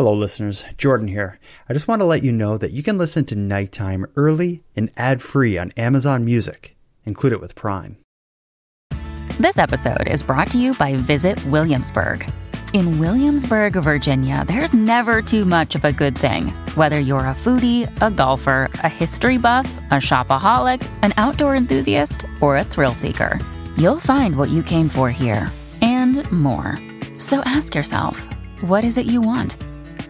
Hello, listeners. Jordan here. I just want to let you know that you can listen to Nighttime early and ad free on Amazon Music. Include it with Prime. This episode is brought to you by Visit Williamsburg. In Williamsburg, Virginia, there's never too much of a good thing. Whether you're a foodie, a golfer, a history buff, a shopaholic, an outdoor enthusiast, or a thrill seeker, you'll find what you came for here and more. So ask yourself, what is it you want?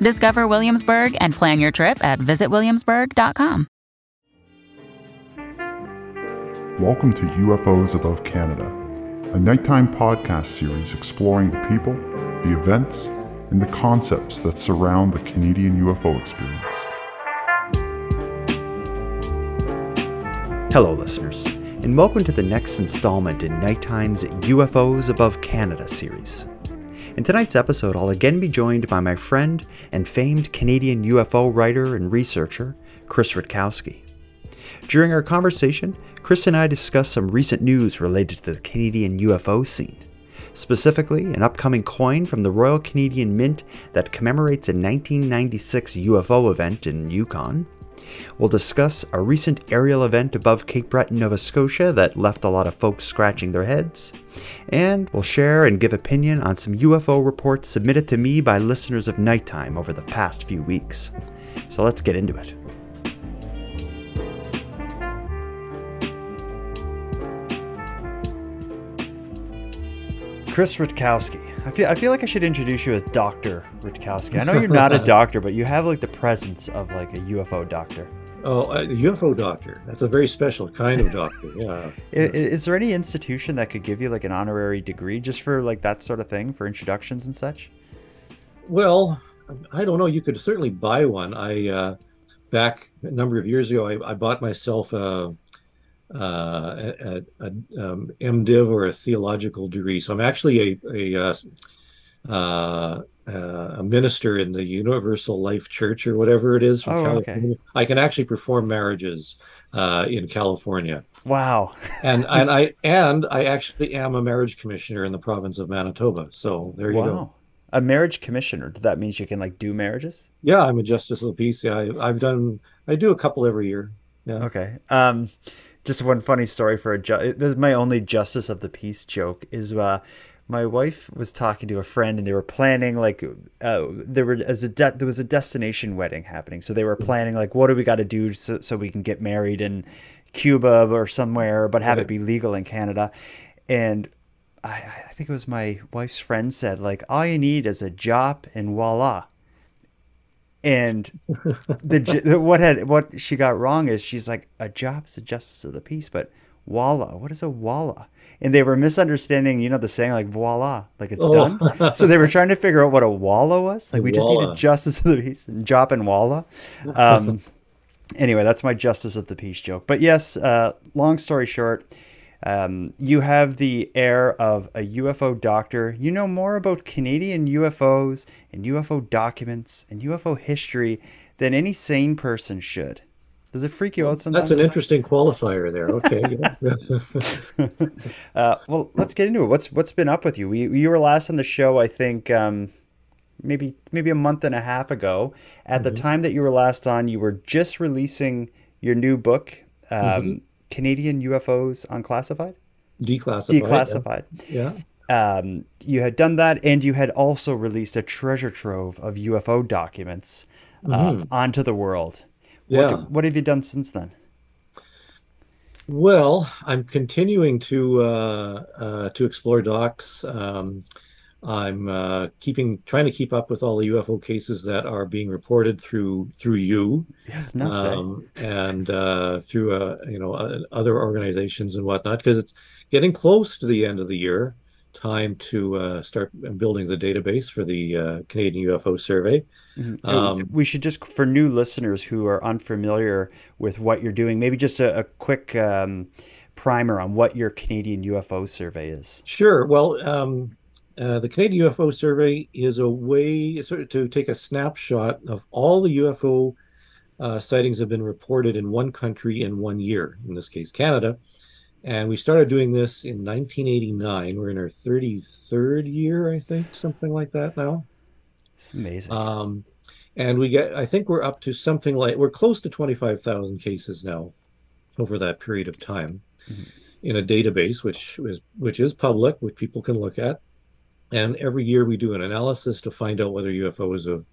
Discover Williamsburg and plan your trip at visitwilliamsburg.com. Welcome to UFOs Above Canada, a nighttime podcast series exploring the people, the events, and the concepts that surround the Canadian UFO experience. Hello, listeners, and welcome to the next installment in Nighttime's UFOs Above Canada series. In tonight's episode, I'll again be joined by my friend and famed Canadian UFO writer and researcher, Chris Rutkowski. During our conversation, Chris and I discussed some recent news related to the Canadian UFO scene. Specifically, an upcoming coin from the Royal Canadian Mint that commemorates a 1996 UFO event in Yukon. We'll discuss a recent aerial event above Cape Breton, Nova Scotia that left a lot of folks scratching their heads. And we'll share and give opinion on some UFO reports submitted to me by listeners of Nighttime over the past few weeks. So let's get into it. Chris Rutkowski. I feel I feel like I should introduce you as Doctor Rutkowski. I know you're not a doctor, but you have like the presence of like a UFO doctor. Oh, a UFO doctor. That's a very special kind of doctor. Yeah. is, is, there any institution that could give you like an honorary degree just for like that sort of thing for introductions and such? Well, I don't know. You could certainly buy one. I uh, back a number of years ago, I, I bought myself a uh, a, a um, MDiv or a theological degree. So I'm actually a a, uh, uh, uh, a minister in the Universal Life Church or whatever it is from oh, California. Okay. I can actually perform marriages uh, in California. Wow. and and I and I actually am a marriage commissioner in the province of Manitoba. So there you wow. go. A marriage commissioner. Does that mean you can like do marriages? Yeah, I'm a justice of the peace. Yeah, I, I've done. I do a couple every year. Yeah. Okay. Um, just one funny story for a ju- this is my only justice of the peace joke is uh my wife was talking to a friend and they were planning like uh, there were as a de- there was a destination wedding happening. So they were planning like what do we got to do so, so we can get married in cuba or somewhere but have it be legal in canada. And I, I think it was my wife's friend said like all you need is a JP and voila and the what had what she got wrong is she's like a JP is a justice of the peace, but voila, what is a voila? And they were misunderstanding, you know, the saying like voila, like it's oh. done. so they were trying to figure out what a walla was. Like we just need a justice of the peace and JP and walla. Um, anyway, that's my justice of the peace joke. But yes, uh, long story short um, you have the air of a UFO doctor. You know more about Canadian UFOs and UFO documents and UFO history than any sane person should. Does it freak you out sometimes? That's an interesting qualifier there. Okay. uh, well, let's get into it. What's what's been up with you? We, you were last on the show, I think, um, maybe maybe a month and a half ago. At mm-hmm. the time that you were last on, you were just releasing your new book. Um, mm-hmm Canadian UFOs Unclassified? Declassified. Declassified. Yeah. Um, you had done that, and you had also released a treasure trove of UFO documents uh, mm-hmm. onto the world. Yeah. What, what, have you done since then? Well, I'm continuing to uh, uh, to explore docs. Um, I'm uh, keeping trying to keep up with all the UFO cases that are being reported through through you, yeah, it's nuts, eh? um, and uh, through uh, you know uh, other organizations and whatnot, because it's getting close to the end of the year. Time to uh, start building the database for the uh, Canadian UFO Survey. Mm-hmm. Um, we should just, for new listeners who are unfamiliar with what you're doing, maybe just a, a quick um, primer on what your Canadian UFO Survey is. Sure. Well. Um, uh, the Canadian UFO Survey is a way sort of to take a snapshot of all the UFO uh, sightings have been reported in one country in one year, in this case, Canada. And we started doing this in 1989. We're in our 33rd year, I think, something like that now. It's amazing. Um, and we get I think we're up to something like we're close to 25,000 cases now over that period of time mm-hmm. in a database which is which is public, which people can look at. And every year we do an analysis to find out whether UFOs have,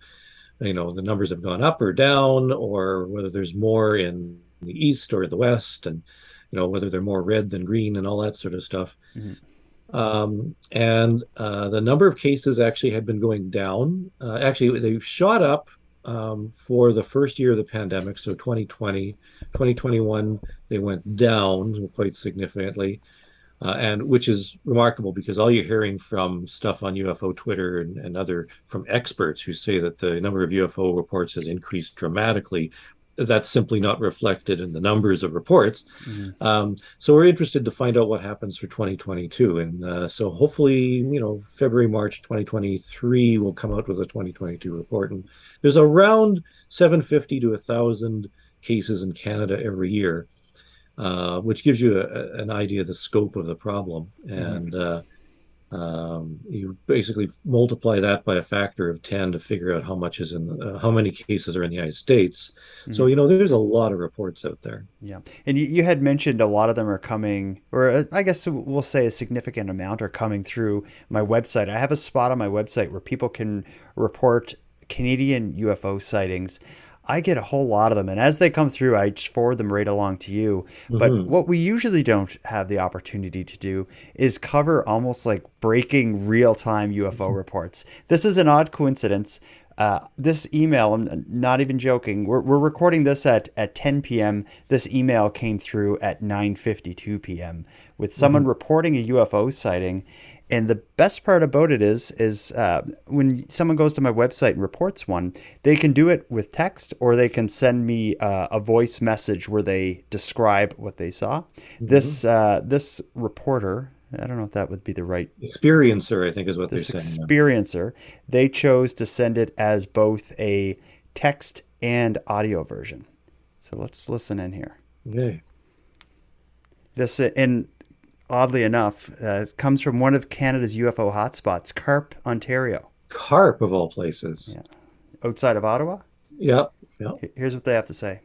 you know, the numbers have gone up or down, or whether there's more in the east or the west, and you know whether they're more red than green and all that sort of stuff. Mm-hmm. Um, and uh, the number of cases actually had been going down. Uh, actually, they shot up um, for the first year of the pandemic, so 2020, 2021, they went down quite significantly, uh, and which is remarkable because all you're hearing from stuff on UFO Twitter and, and other from experts who say that the number of UFO reports has increased dramatically that's simply not reflected in the numbers of reports. Mm-hmm. Um, so we're interested to find out what happens for 2022, and uh, so hopefully, you know, February March 2023 will come out with a 2022 report. And there's around 750 to 1,000 cases in Canada every year, uh, which gives you a, an idea of the scope of the problem. Mm-hmm. And uh, um, you basically multiply that by a factor of 10 to figure out how much is in uh, how many cases are in the united states mm-hmm. so you know there's a lot of reports out there yeah and you, you had mentioned a lot of them are coming or uh, i guess we'll say a significant amount are coming through my website i have a spot on my website where people can report canadian ufo sightings I get a whole lot of them, and as they come through, I just forward them right along to you. Mm-hmm. But what we usually don't have the opportunity to do is cover almost like breaking real time UFO mm-hmm. reports. This is an odd coincidence. Uh, this email, I'm not even joking. We're, we're recording this at, at 10 p.m. This email came through at 9:52 p.m. with someone mm-hmm. reporting a UFO sighting, and the best part about it is, is uh, when someone goes to my website and reports one, they can do it with text, or they can send me uh, a voice message where they describe what they saw. Mm-hmm. This uh, this reporter, I don't know if that would be the right experiencer. I think is what this they're saying. Experiencer. They chose to send it as both a text and audio version. So let's listen in here. Okay. This and oddly enough, uh, comes from one of Canada's UFO hotspots, Carp, Ontario. Carp, of all places. Yeah. Outside of Ottawa? Yep. yep. Here's what they have to say.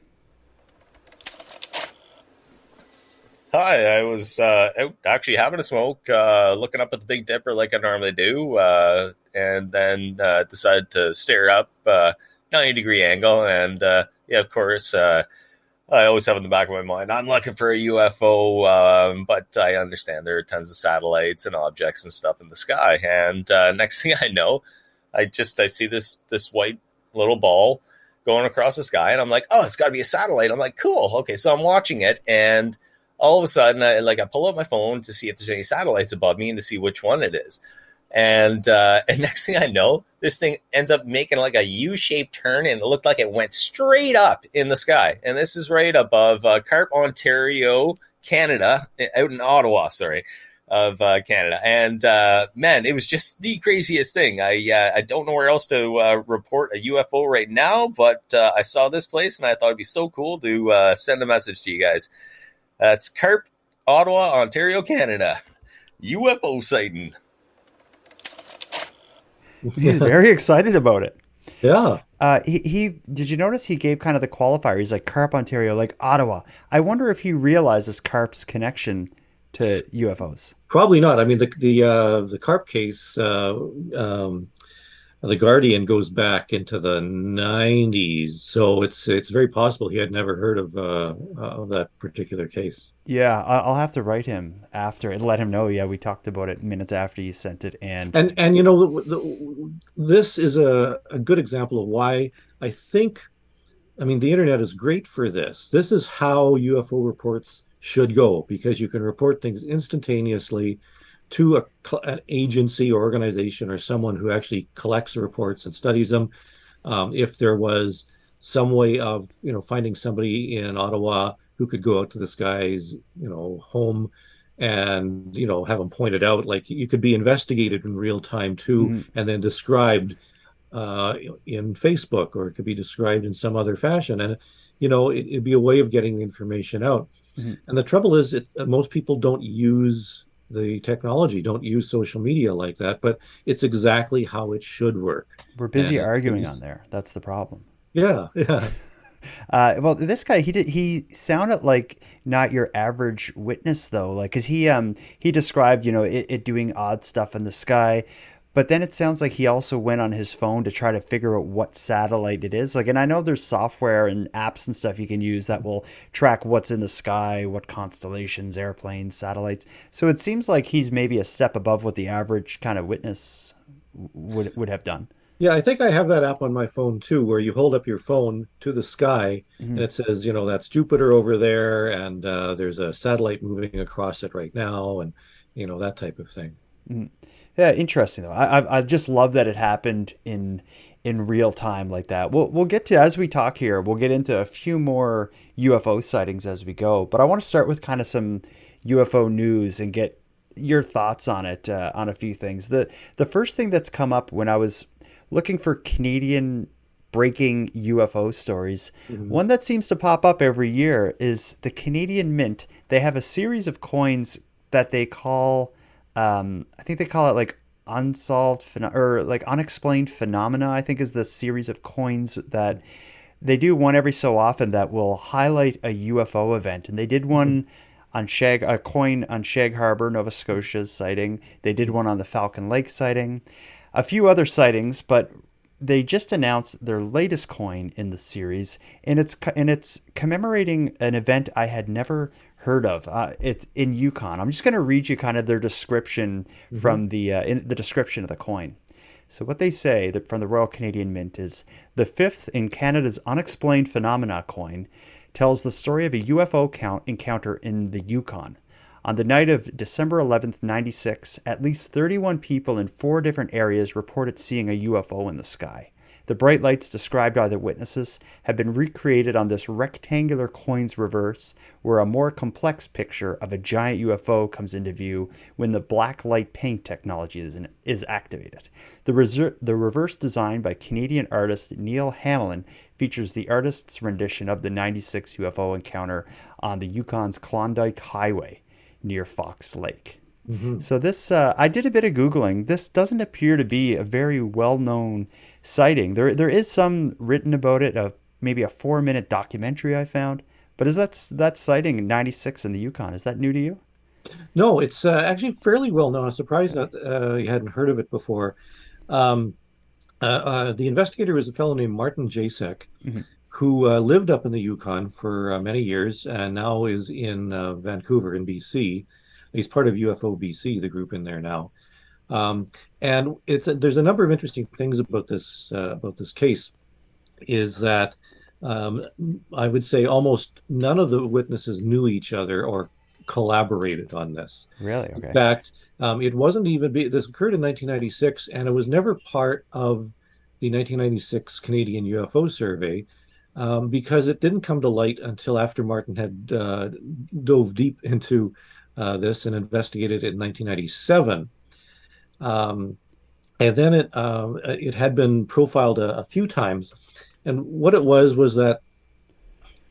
Hi, I was uh, out actually having a smoke, uh, looking up at the Big Dipper like I normally do, uh, and then uh, decided to stare up uh, 90 degree angle. And uh, yeah, of course, I always have in the back of my mind, I'm looking for a UFO, um, but I understand there are tons of satellites and objects and stuff in the sky. And uh, next thing I know, I just I see this this white little ball going across the sky, and I'm like, oh, it's got to be a satellite. I'm like, cool, okay. So I'm watching it, and all of a sudden, I like I pull up my phone to see if there's any satellites above me and to see which one it is. And uh, and next thing I know, this thing ends up making like a U-shaped turn, and it looked like it went straight up in the sky. And this is right above uh, Carp, Ontario, Canada, out in Ottawa. Sorry, of uh, Canada. And uh, man, it was just the craziest thing. I uh, I don't know where else to uh, report a UFO right now, but uh, I saw this place and I thought it'd be so cool to uh, send a message to you guys. That's Carp, Ottawa, Ontario, Canada. UFO sighting. He's very excited about it. Yeah. Uh, he, he did you notice he gave kind of the qualifier? He's like Carp, Ontario, like Ottawa. I wonder if he realizes Carp's connection to UFOs. Probably not. I mean, the the uh, the Carp case uh, um, the Guardian goes back into the 90s, so it's it's very possible he had never heard of uh, of that particular case. Yeah, I'll have to write him after and let him know. Yeah, we talked about it minutes after you sent it, and and and you know, the, the, this is a, a good example of why I think, I mean, the internet is great for this. This is how UFO reports should go because you can report things instantaneously to a, an agency or organization or someone who actually collects the reports and studies them. Um, if there was some way of you know finding somebody in Ottawa who could go out to this guy's you know home and you know have them pointed out like you could be investigated in real time too mm-hmm. and then described uh, in Facebook or it could be described in some other fashion and you know it, would be a way of getting the information out mm-hmm. and the trouble is it, most people don't use the technology, don't use social media like that. But it's exactly how it should work. We're busy And arguing on there. That's the problem. Yeah, yeah. Uh, well, this guy he did he sounded like not your average witness though, like because he um he described you know it, it doing odd stuff in the sky, but then it sounds like he also went on his phone to try to figure out what satellite it is. Like, and I know there's software and apps and stuff you can use that will track what's in the sky, what constellations, airplanes, satellites. So it seems like he's maybe a step above what the average kind of witness would would have done. Yeah, I think I have that app on my phone too, where you hold up your phone to the sky and it says, you know, that's Jupiter over there, and uh, there's a satellite moving across it right now, and you know that type of thing. Yeah, interesting though. I, I I just love that it happened in in real time like that. We'll we'll get to as we talk here. We'll get into a few more UFO sightings as we go. But I want to start with kind of some UFO news and get your thoughts on it uh, on a few things. The the first thing that's come up when I was looking for Canadian breaking UFO stories. One that seems to pop up every year is the Canadian Mint. They have a series of coins that they call, um, I think they call it like unsolved pheno- or like unexplained phenomena. I think is the series of coins that they do one every so often that will highlight a UFO event, and they did one on Shag, a coin on Shag Harbor, Nova Scotia's sighting. They did one on the Falcon Lake sighting, a few other sightings, but they just announced their latest coin in the series, and it's and it's commemorating an event I had never heard of. Uh, it's in Yukon. I'm just going to read you kind of their description from the uh, in the description of the coin. So what they say that from the Royal Canadian Mint is the fifth in Canada's unexplained phenomena coin tells the story of a UFO count encounter in the Yukon. On the night of December 11th, 96, at least 31 people in four different areas reported seeing a UFO in the sky. The bright lights described by the witnesses have been recreated on this rectangular coin's reverse, where a more complex picture of a giant UFO comes into view when the black light paint technology is, in, is activated. The, reser- the reverse design by Canadian artist Neil Hamlin features the artist's rendition of the 96 UFO encounter on the Yukon's Klondike Highway near Fox Lake. So this, uh, I did a bit of googling. This doesn't appear to be a very well-known sighting. There, there is some written about it. A maybe a four-minute documentary I found. But is that that sighting '96 in the Yukon? Is that new to you? No, it's uh, actually fairly well known. I'm surprised that uh, you hadn't heard of it before. Um, uh, uh, the investigator was a fellow named Martin Jasek, Mhm. who uh, lived up in the Yukon for uh, many years and now is in uh, Vancouver in BC. He's part of UFO BC, the group in there now. Um, and it's there's a number of interesting things about this uh, about this case. Is that um, I would say almost none of the witnesses knew each other or collaborated on this. Really? Okay. In fact, um, it wasn't even be, this occurred in 1996, and it was never part of the 1996 Canadian UFO survey um, because it didn't come to light until after Martin had uh, dove deep into uh, this and investigated it in 1997. Um, and then it um, it had been profiled a, a few times, and what it was was that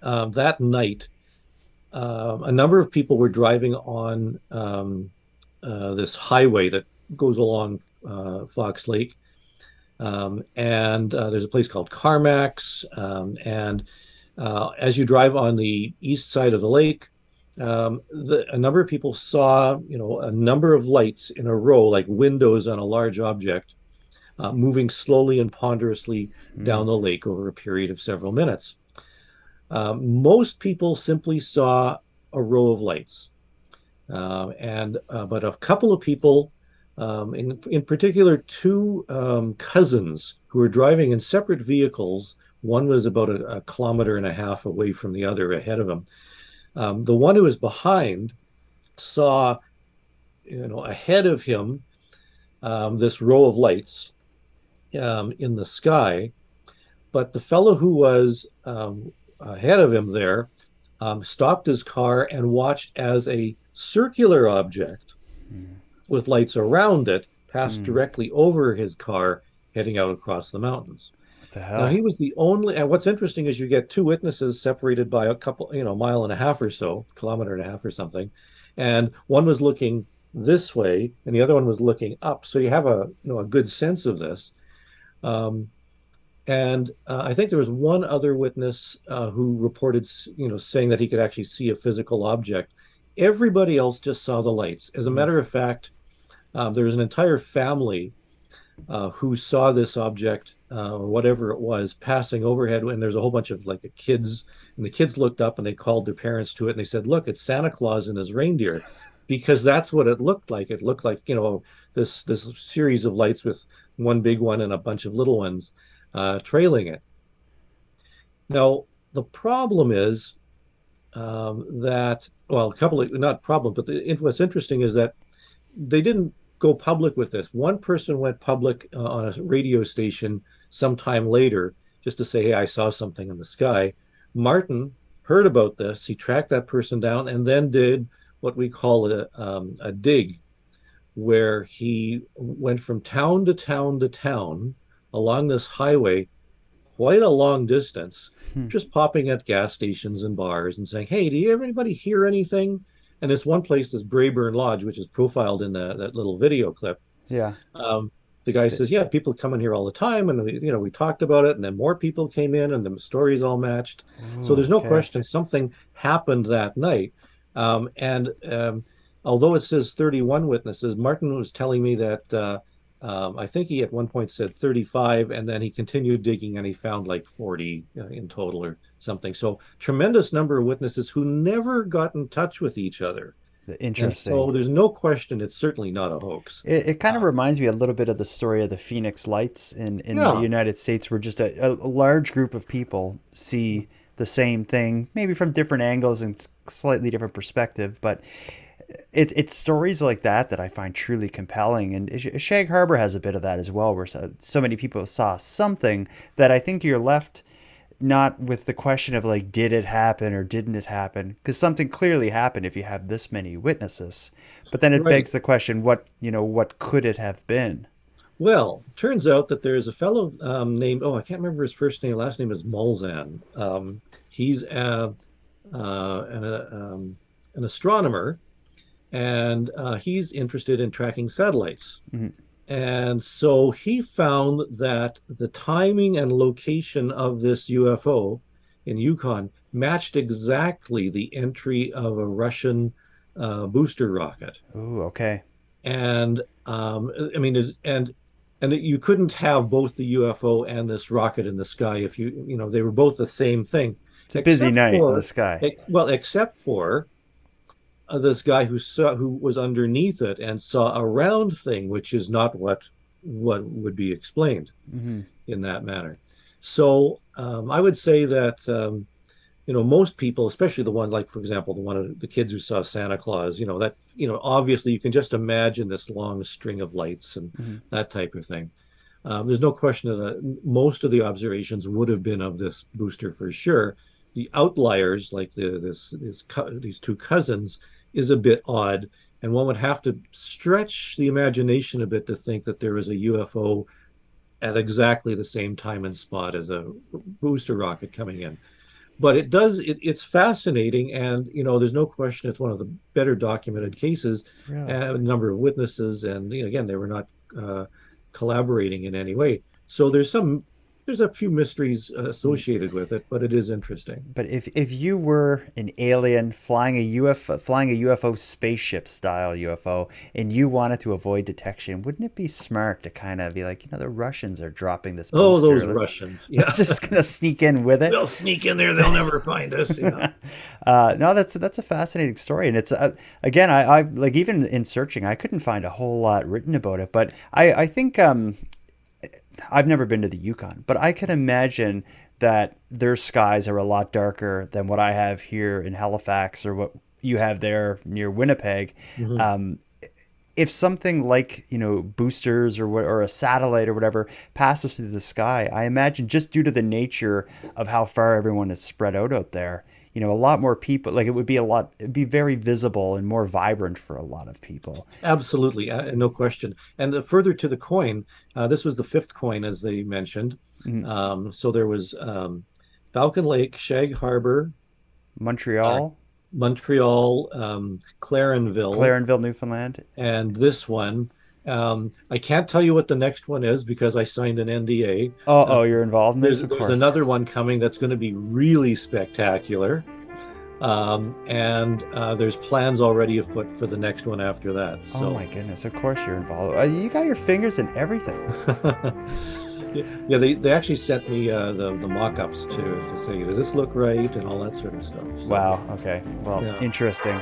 um, that night um, a number of people were driving on um, uh, this highway that goes along uh, Fox Lake. Um, and uh, there's a place called Carmacks. Um, and uh, as you drive on the east side of the lake, um, the, a number of people saw, you know, a number of lights in a row, like windows on a large object, uh, moving slowly and ponderously down the lake over a period of several minutes. Um, most people simply saw a row of lights, um, and uh, but a couple of people, um, in in particular, two um, cousins who were driving in separate vehicles. One was about a, a kilometer and a half away from the other, ahead of him. Um, the one who was behind saw, you know, ahead of him, um, this row of lights um, in the sky, but the fellow who was um, ahead of him there um, stopped his car and watched as a circular object with lights around it passed Mm. directly over his car heading out across the mountains. What the Now he was the only, and what's interesting is you get two witnesses separated by a couple, you know, mile and a half or so, kilometer and a half or something, and one was looking this way, and the other one was looking up. So you have a you know a good sense of this. Um, and uh, I think there was one other witness uh, who reported, you know, saying that he could actually see a physical object. Everybody else just saw the lights. As a mm-hmm. matter of fact, um, there was an entire family uh, who saw this object uh, whatever it was passing overhead, and there's a whole bunch of like kids, and the kids looked up and they called their parents to it, and they said, "Look, it's Santa Claus and his reindeer." because that's what it looked like. It looked like you know this this series of lights with one big one and a bunch of little ones uh, trailing it. Now the problem is um, that well, a couple of not problem, but the, what's interesting is that they didn't go public with this. One person went public uh, on a radio station sometime later just to say, "Hey, I saw something in the sky." Martin heard about this. He tracked that person down and then did what we call a, um, a dig, where he went from town to town to town along this highway, quite a long distance, hmm. just popping at gas stations and bars and saying, "Hey, do you anybody hear anything?" And this one place, is Braeburn Lodge, which is profiled in the, that little video clip. Yeah. Um, the guy says, "Yeah, people come in here all the time, and we, you know we talked about it, and then more people came in, and the stories all matched. Ooh, so there's no okay. question something happened that night. Um, and um, although it says 31 witnesses, Martin was telling me that uh, um, I think he at one point said 35, and then he continued digging and he found like 40 uh, in total or something. So tremendous number of witnesses who never got in touch with each other. Interesting. And so there's no question it's certainly not a hoax. It, it kind of uh, reminds me a little bit of the story of the Phoenix Lights in, in yeah. the United States, where just a, a large group of people see the same thing, maybe from different angles and slightly different perspective, but it's it's stories like that that I find truly compelling. And Shag Harbor has a bit of that as well, where so, so many people saw something that I think you're left not with the question of like, did it happen or didn't it happen? Because something clearly happened if you have this many witnesses. But then it right. begs the question, what you know, what could it have been? Well, turns out that there's a fellow um, named oh I can't remember his first name. Last name is Molczan. Um, he's a, uh, an, a, um, an astronomer, and uh, he's interested in tracking satellites. Mm-hmm. And so he found that the timing and location of this UFO in Yukon matched exactly the entry of a Russian uh, booster rocket. Oh, okay. And um, I mean, is and and you couldn't have both the UFO and this rocket in the sky if you you know they were both the same thing. It's a busy night for, in the sky. Well, except for this guy who saw who was underneath it and saw a round thing, which is not what what would be explained mm-hmm. in that manner. So um, I would say that um, you know most people, especially the one like for example the one of the kids who saw Santa Claus, you know that you know obviously you can just imagine this long string of lights and mm-hmm. that type of thing. Um, there's no question that most of the observations would have been of this booster for sure. The outliers, like the, this, this these two cousins, is a bit odd, and one would have to stretch the imagination a bit to think that there is a UFO at exactly the same time and spot as a booster rocket coming in but it does it, it's fascinating and you know there's no question it's one of the better documented cases really? a number of witnesses and you know, again they were not uh, collaborating in any way so there's some there's a few mysteries uh, associated with it, but it is interesting. But if if you were an alien flying a UFO, flying a UFO spaceship style UFO, and you wanted to avoid detection, wouldn't it be smart to kind of be like, you know, the Russians are dropping this? Oh, those let's, Russians! Yeah, just gonna sneak in with it. They'll sneak in there. They'll never find us. Yeah. uh, no, that's that's a fascinating story, and it's uh, again, I, I like even in searching, I couldn't find a whole lot written about it, but I I think um I've never been to the Yukon, but I can imagine that their skies are a lot darker than what I have here in Halifax or what you have there near Winnipeg. Mm-hmm. Um, if something like you know boosters or or a satellite or whatever passes through the sky, I imagine just due to the nature of how far everyone is spread out out there, you know, a lot more people. Like it would be a lot, it'd be very visible and more vibrant for a lot of people. Absolutely, uh, no question. And the, further to the coin, uh, this was the fifth coin, as they mentioned. Mm-hmm. Um, so there was um, Falcon Lake, Shag Harbor, Montreal. Montreal, um, Clarenville, Clarenville, Newfoundland. and this one. Um, I can't tell you what the next one is because I signed an NDA. Oh, oh, you're involved in this, There's, there's another one coming that's going to be really spectacular. Um, and uh, there's plans already afoot for the next one after that. So Oh my goodness! Of course you're involved. Uh, you got your fingers in everything. yeah, yeah, they, they actually sent me uh, the, the mock-ups to, to say, does this look right? And all that sort of stuff. So, Wow. Okay. Well, Yeah. interesting.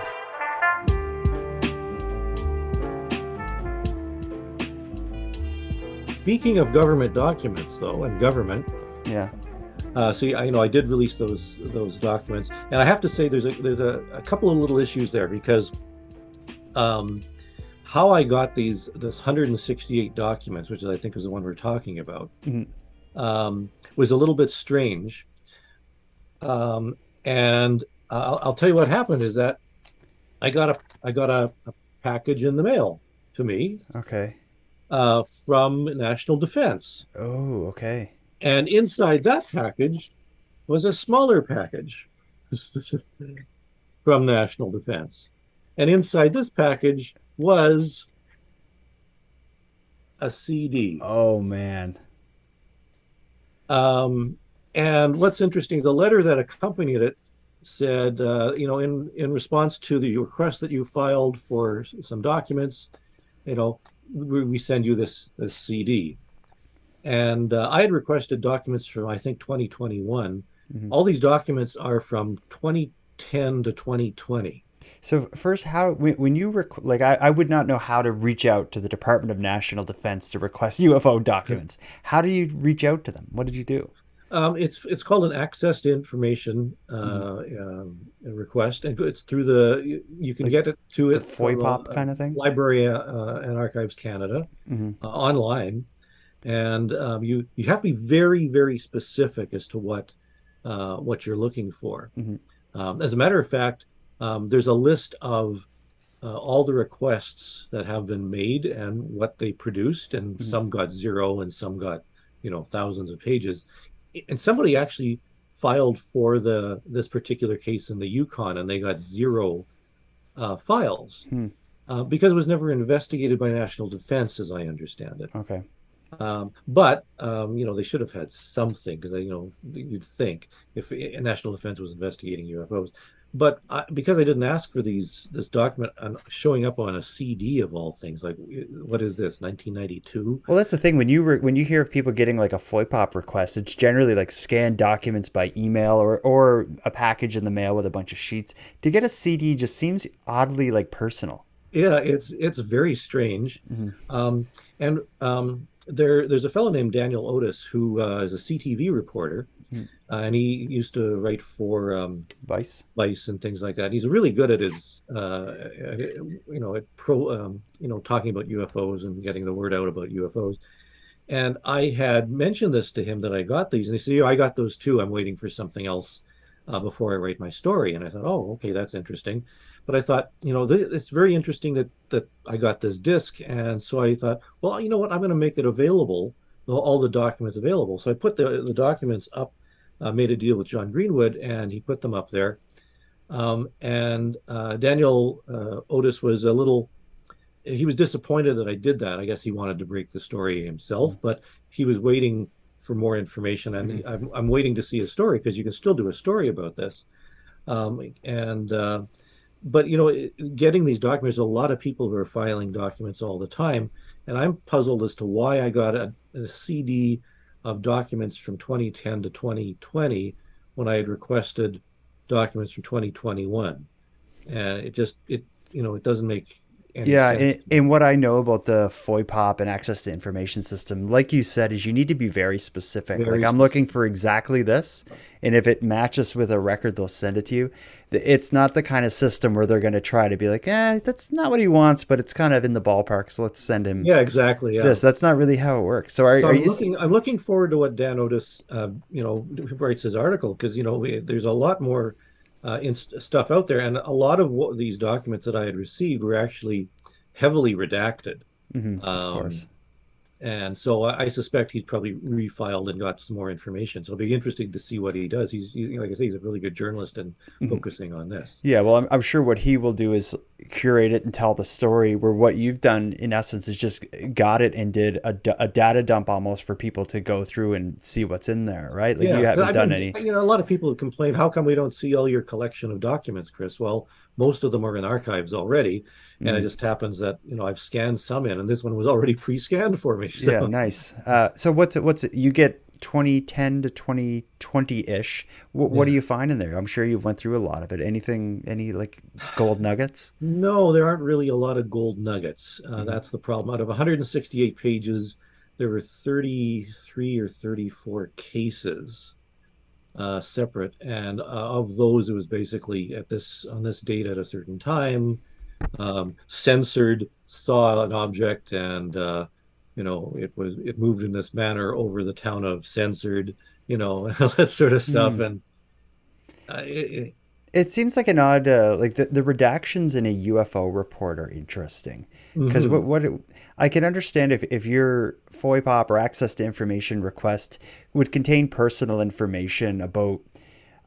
Speaking of government documents, though, and government, Yeah. Uh, so you know, I did release those those documents, and I have to say there's a there's a, a couple of little issues there because um, how I got these this 168 documents, which I think is the one we're talking about, Mhm. um, was a little bit strange. Um, and I'll, I'll tell you what happened is that I got a I got a, a package in the mail to me Okay. Uh, from National Defense. Oh, okay. And inside that package was a smaller package from National Defense. And inside this package was a CD. Oh man. Um, and what's interesting, the letter that accompanied it said, uh, you know, in, in response to the request that you filed for some documents, you know, we, we send you this, this CD. And uh, I had requested documents from, I think, 2021. Mhm. All these documents are from 2010 to 2020. So first, how when, when you rec- like, I, I would not know how to reach out to the Department of National Defense to request UFO documents. How do you reach out to them? What did you do? Um, it's it's called an access to information uh, um, request, and it's through the you, you can Like get it to it FOIPOP uh, kind of thing. Library uh, and Archives Canada hmm uh, online, and um, you you have to be very very specific as to what uh, what you're looking for. Mhm. Um, as a matter of fact, um, there's a list of uh, all the requests that have been made and what they produced, and Mhm. some got zero and some got you know thousands of pages. And somebody actually filed for the this particular case in the Yukon, and they got zero uh, files Hmm. uh, because it was never investigated by National Defense, as I understand it. Okay. Um, but um, you know they should have had something because you know you'd think if uh, National Defense was investigating UFOs, but I, because I didn't ask for these this document on, showing up on a CD of all things, like what is this 1992? Well, that's the thing. When you re- when you hear of people getting like a FOIPOP request, it's generally like scanned documents by email or or a package in the mail with a bunch of sheets. To get a CD just seems oddly like personal. Yeah, it's it's very strange. Mhm. Um, and um, there there's a fellow named Daniel Otis who uh, is a CTV reporter, Hmm. uh, and he used to write for um, Vice. Vice and things like that. He's really good at his, uh, you know, at pro, um, you know, talking about UFOs and getting the word out about UFOs. And I had mentioned this to him that I got these, and he said, "Yeah, I got those too. I'm waiting for something else uh, before I write my story." And I thought, "Oh, okay, that's interesting." But I thought, you know, th- it's very interesting that that I got this disc, and so I thought, well, you know what, I'm going to make it available, all the documents available. So I put the the documents up, uh, made a deal with John Greenwood, and he put them up there. Um, and uh, Daniel uh, Otis was a little, he was disappointed that I did that. I guess he wanted to break the story himself, but he was waiting for more information. And I'm, I'm waiting to see a story because you can still do a story about this. Um, and, uh, but you know, getting these documents, a lot of people who are filing documents all the time. And I'm puzzled as to why I got a, a CD of documents from 2010 to 2020 when I had requested documents from 2021 and it just it you know it doesn't make Yeah, in, in what I know about the FOIPOP and access to information system, like you said, is you need to be very specific. Very like I'm looking for exactly this, and if it matches with a record, they'll send it to you. It's not the kind of system where they're going to try to be like, eh, that's not what he wants, but it's kind of in the ballpark, so let's send him yeah exactly yeah this. That's not really how it works. So are, So are I'm you? looking I'm looking forward to what Dan Otis uh, you know writes his article because you know we, there's a lot more uh, in, stuff out there and a lot of what, these documents that I had received were actually heavily redacted Mhm, of um, course. and so I, I suspect he's probably refiled and got some more information. So it'll be interesting to see what he does. He's he, like I say, he's a really good journalist and mm-hmm. focusing on this. Yeah, well, I'm, I'm sure what he will do is curate it and tell the story. Where what you've done, in essence, is just got it and did a, a data dump almost for people to go through and see what's in there, right? Like yeah, you haven't I done mean, any. You know, a lot of people complain, how come we don't see all your collection of documents, Chris? Well, most of them are in archives already and mm. it just happens that you know i've scanned some in and this one was already pre-scanned for me so. yeah nice uh, so what's it what's it you get 2010 to 2020-ish what, yeah. what do you find in there? I'm sure you've went through a lot of it. Anything any like gold nuggets? No there aren't really a lot of gold nuggets. Uh, mm. that's the problem. Out of 168 pages there were 33 or 34 cases uh, separate, and uh, of those, it was basically at this on this date at a certain time, um, censored, saw an object, and uh, you know it was it moved in this manner over the town of censored, you know that sort of stuff, mm. and uh, it, it, seems like an odd uh, like the, the redactions in a UFO report are interesting because mm-hmm. what what I can understand if, if your FOIPOP or access to information request would contain personal information about,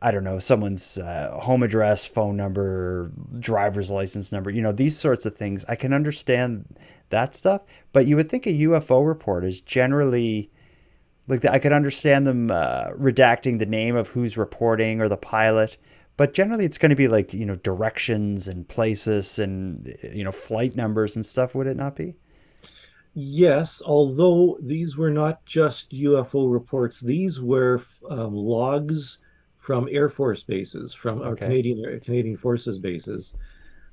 I don't know, someone's uh, home address, phone number, driver's license number, you know, these sorts of things. I can understand that stuff, but you would think a UFO report is generally like I could understand them uh, redacting the name of who's reporting or the pilot, but generally it's going to be like you know directions and places and you know flight numbers and stuff. Would it not be? Yes, although these were not just UFO reports, these were um, logs from Air Force bases, from okay. our Canadian Canadian Forces bases.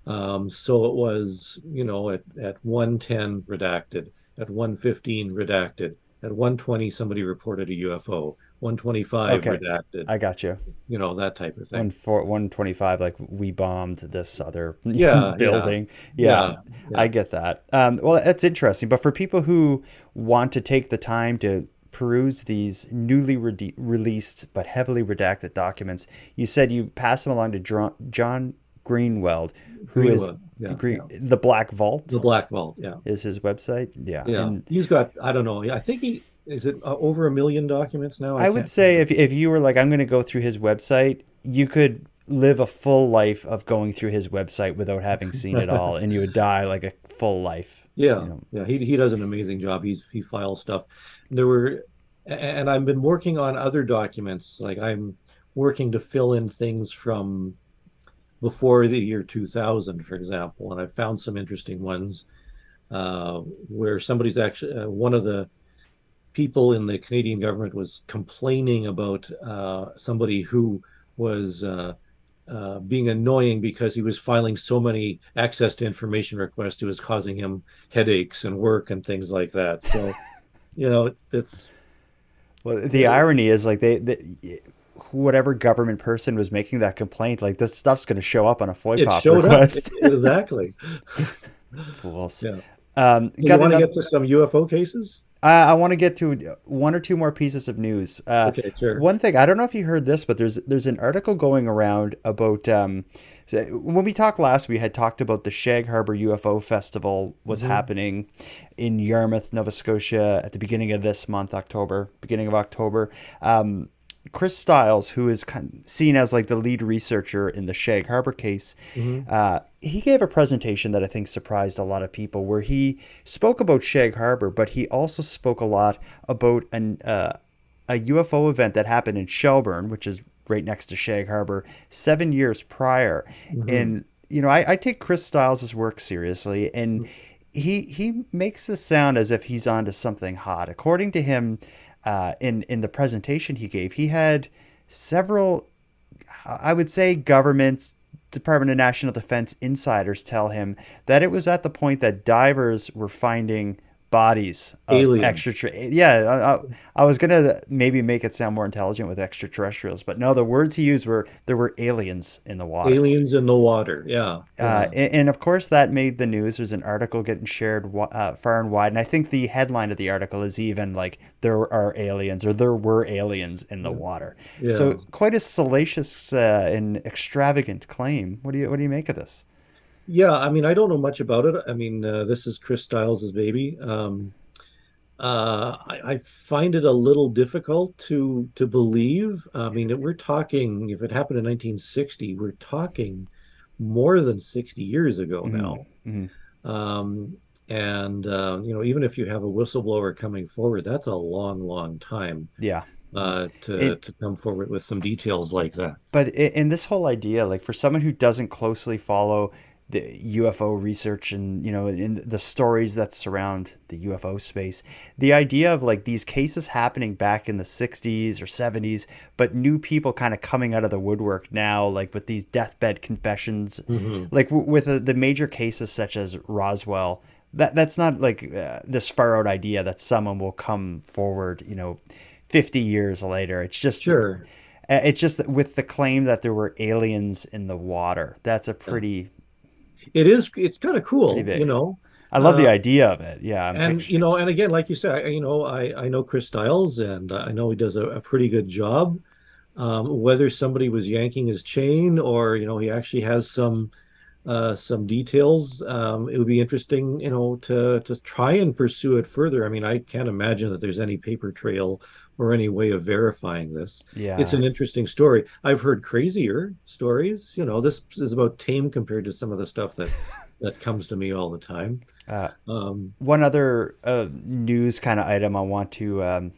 Um, so it was, you know, at, at 110 redacted, at 115 redacted, at 120 somebody reported a UFO, 125 okay. redacted. I got you. You know, that type of thing. One for 125 like we bombed this other yeah, building. Yeah. Yeah, yeah. I get that. Um, well, that's interesting, but for people who want to take the time to peruse these newly re- released but heavily redacted documents, you said you pass them along to John Greenwald, who Greenwood, is yeah, Green, yeah. the Black Vault. The Black Vault, yeah, is his website. Yeah, yeah. And he's got I don't know. I think he is it uh, over a million documents now? I, I would say if if you were like I'm going to go through his website, you could live a full life of going through his website without having seen it all, and you would die like a full life. Yeah, you know? yeah. He he does an amazing job. He's he files stuff. There were, and I've been working on other documents. Like I'm working to fill in things from before the year 2000, for example, and I found some interesting ones uh, where somebody's actually uh, one of the people in the Canadian government was complaining about uh, somebody who was uh, being annoying because he was filing so many access to information requests. It was causing him headaches and work and things like that. So, you know, it's. Well, the irony is like they, they whatever government person was making that complaint, like this stuff's going to show up on a FOIPOP request. Up. exactly. Fools. Yeah. Um, you want to get to some UFO cases? I, I want to get to one or two more pieces of news. Uh, okay, sure. One thing I don't know if you heard this, but there's there's an article going around about. Um, when we talked last, we had talked about the Shag Harbor UFO Festival was mm-hmm. happening in Yarmouth, Nova Scotia, at the beginning of this month, October, beginning of October. Um, Chris Styles, who is kind of seen as like the lead researcher in the Shag Harbor case, mm-hmm. uh, he gave a presentation that I think surprised a lot of people, where he spoke about Shag Harbor, but he also spoke a lot about an uh, a UFO event that happened in Shelburne, which is right next to Shag Harbor, seven years prior. Mm-hmm. And you know, I, I take Chris Styles' work seriously, and mm-hmm. he he makes this sound as if he's onto something hot. According to him uh, in in the presentation he gave, he had several, I would say, governments, Department of National Defense insiders tell him that it was at the point that divers were finding bodies of Aliens. extra yeah I, I, was gonna maybe make it sound more intelligent with extraterrestrials but no the words he used were there were aliens in the water aliens in the water yeah, yeah. Uh, and, and, of course that made the news there's an article getting shared uh, far and wide and i think the headline of the article is even like there are aliens or there were aliens in the water yeah. so it's quite a salacious uh, and extravagant claim what do you what do you make of this yeah, I mean, I don't know much about it. I mean, uh, this is Chris Styles' baby. Um, uh, I, I, find it a little difficult to to believe. I mean, we're talking if it happened in 1960, we're talking more than 60 years ago mm-hmm. now. Mm-hmm. Um, and uh, you know, even if you have a whistleblower coming forward, that's a long, long time. Yeah. Uh, to it, to come forward with some details like that. But in this whole idea, like for someone who doesn't closely follow the UFO research and you know in the stories that surround the UFO space. The idea of like these cases happening back in the 60s or 70s, but new people kind of coming out of the woodwork now, like with these deathbed confessions, mm-hmm. like w- with uh, the major cases such as Roswell. That that's not like uh, this far out idea that someone will come forward, you know, 50 years later. It's just sure. Uh, it's just with the claim that there were aliens in the water. That's a pretty it is it's kind of cool you know I love uh, the idea of it. Yeah, I'm and you know, and again, like you said, you know, I I know Chris Styles and I know he does a, a pretty good job. Um, whether somebody was yanking his chain, or you know, he actually has some uh, some details. Um, it would be interesting, you know, to to try and pursue it further. I mean, I can't imagine that there's any paper trail or any way of verifying this. Yeah. It's an interesting story. I've heard crazier stories. You know, this is about tame compared to some of the stuff that that comes to me all the time. Uh, um, one other uh, news kind of item I want to um,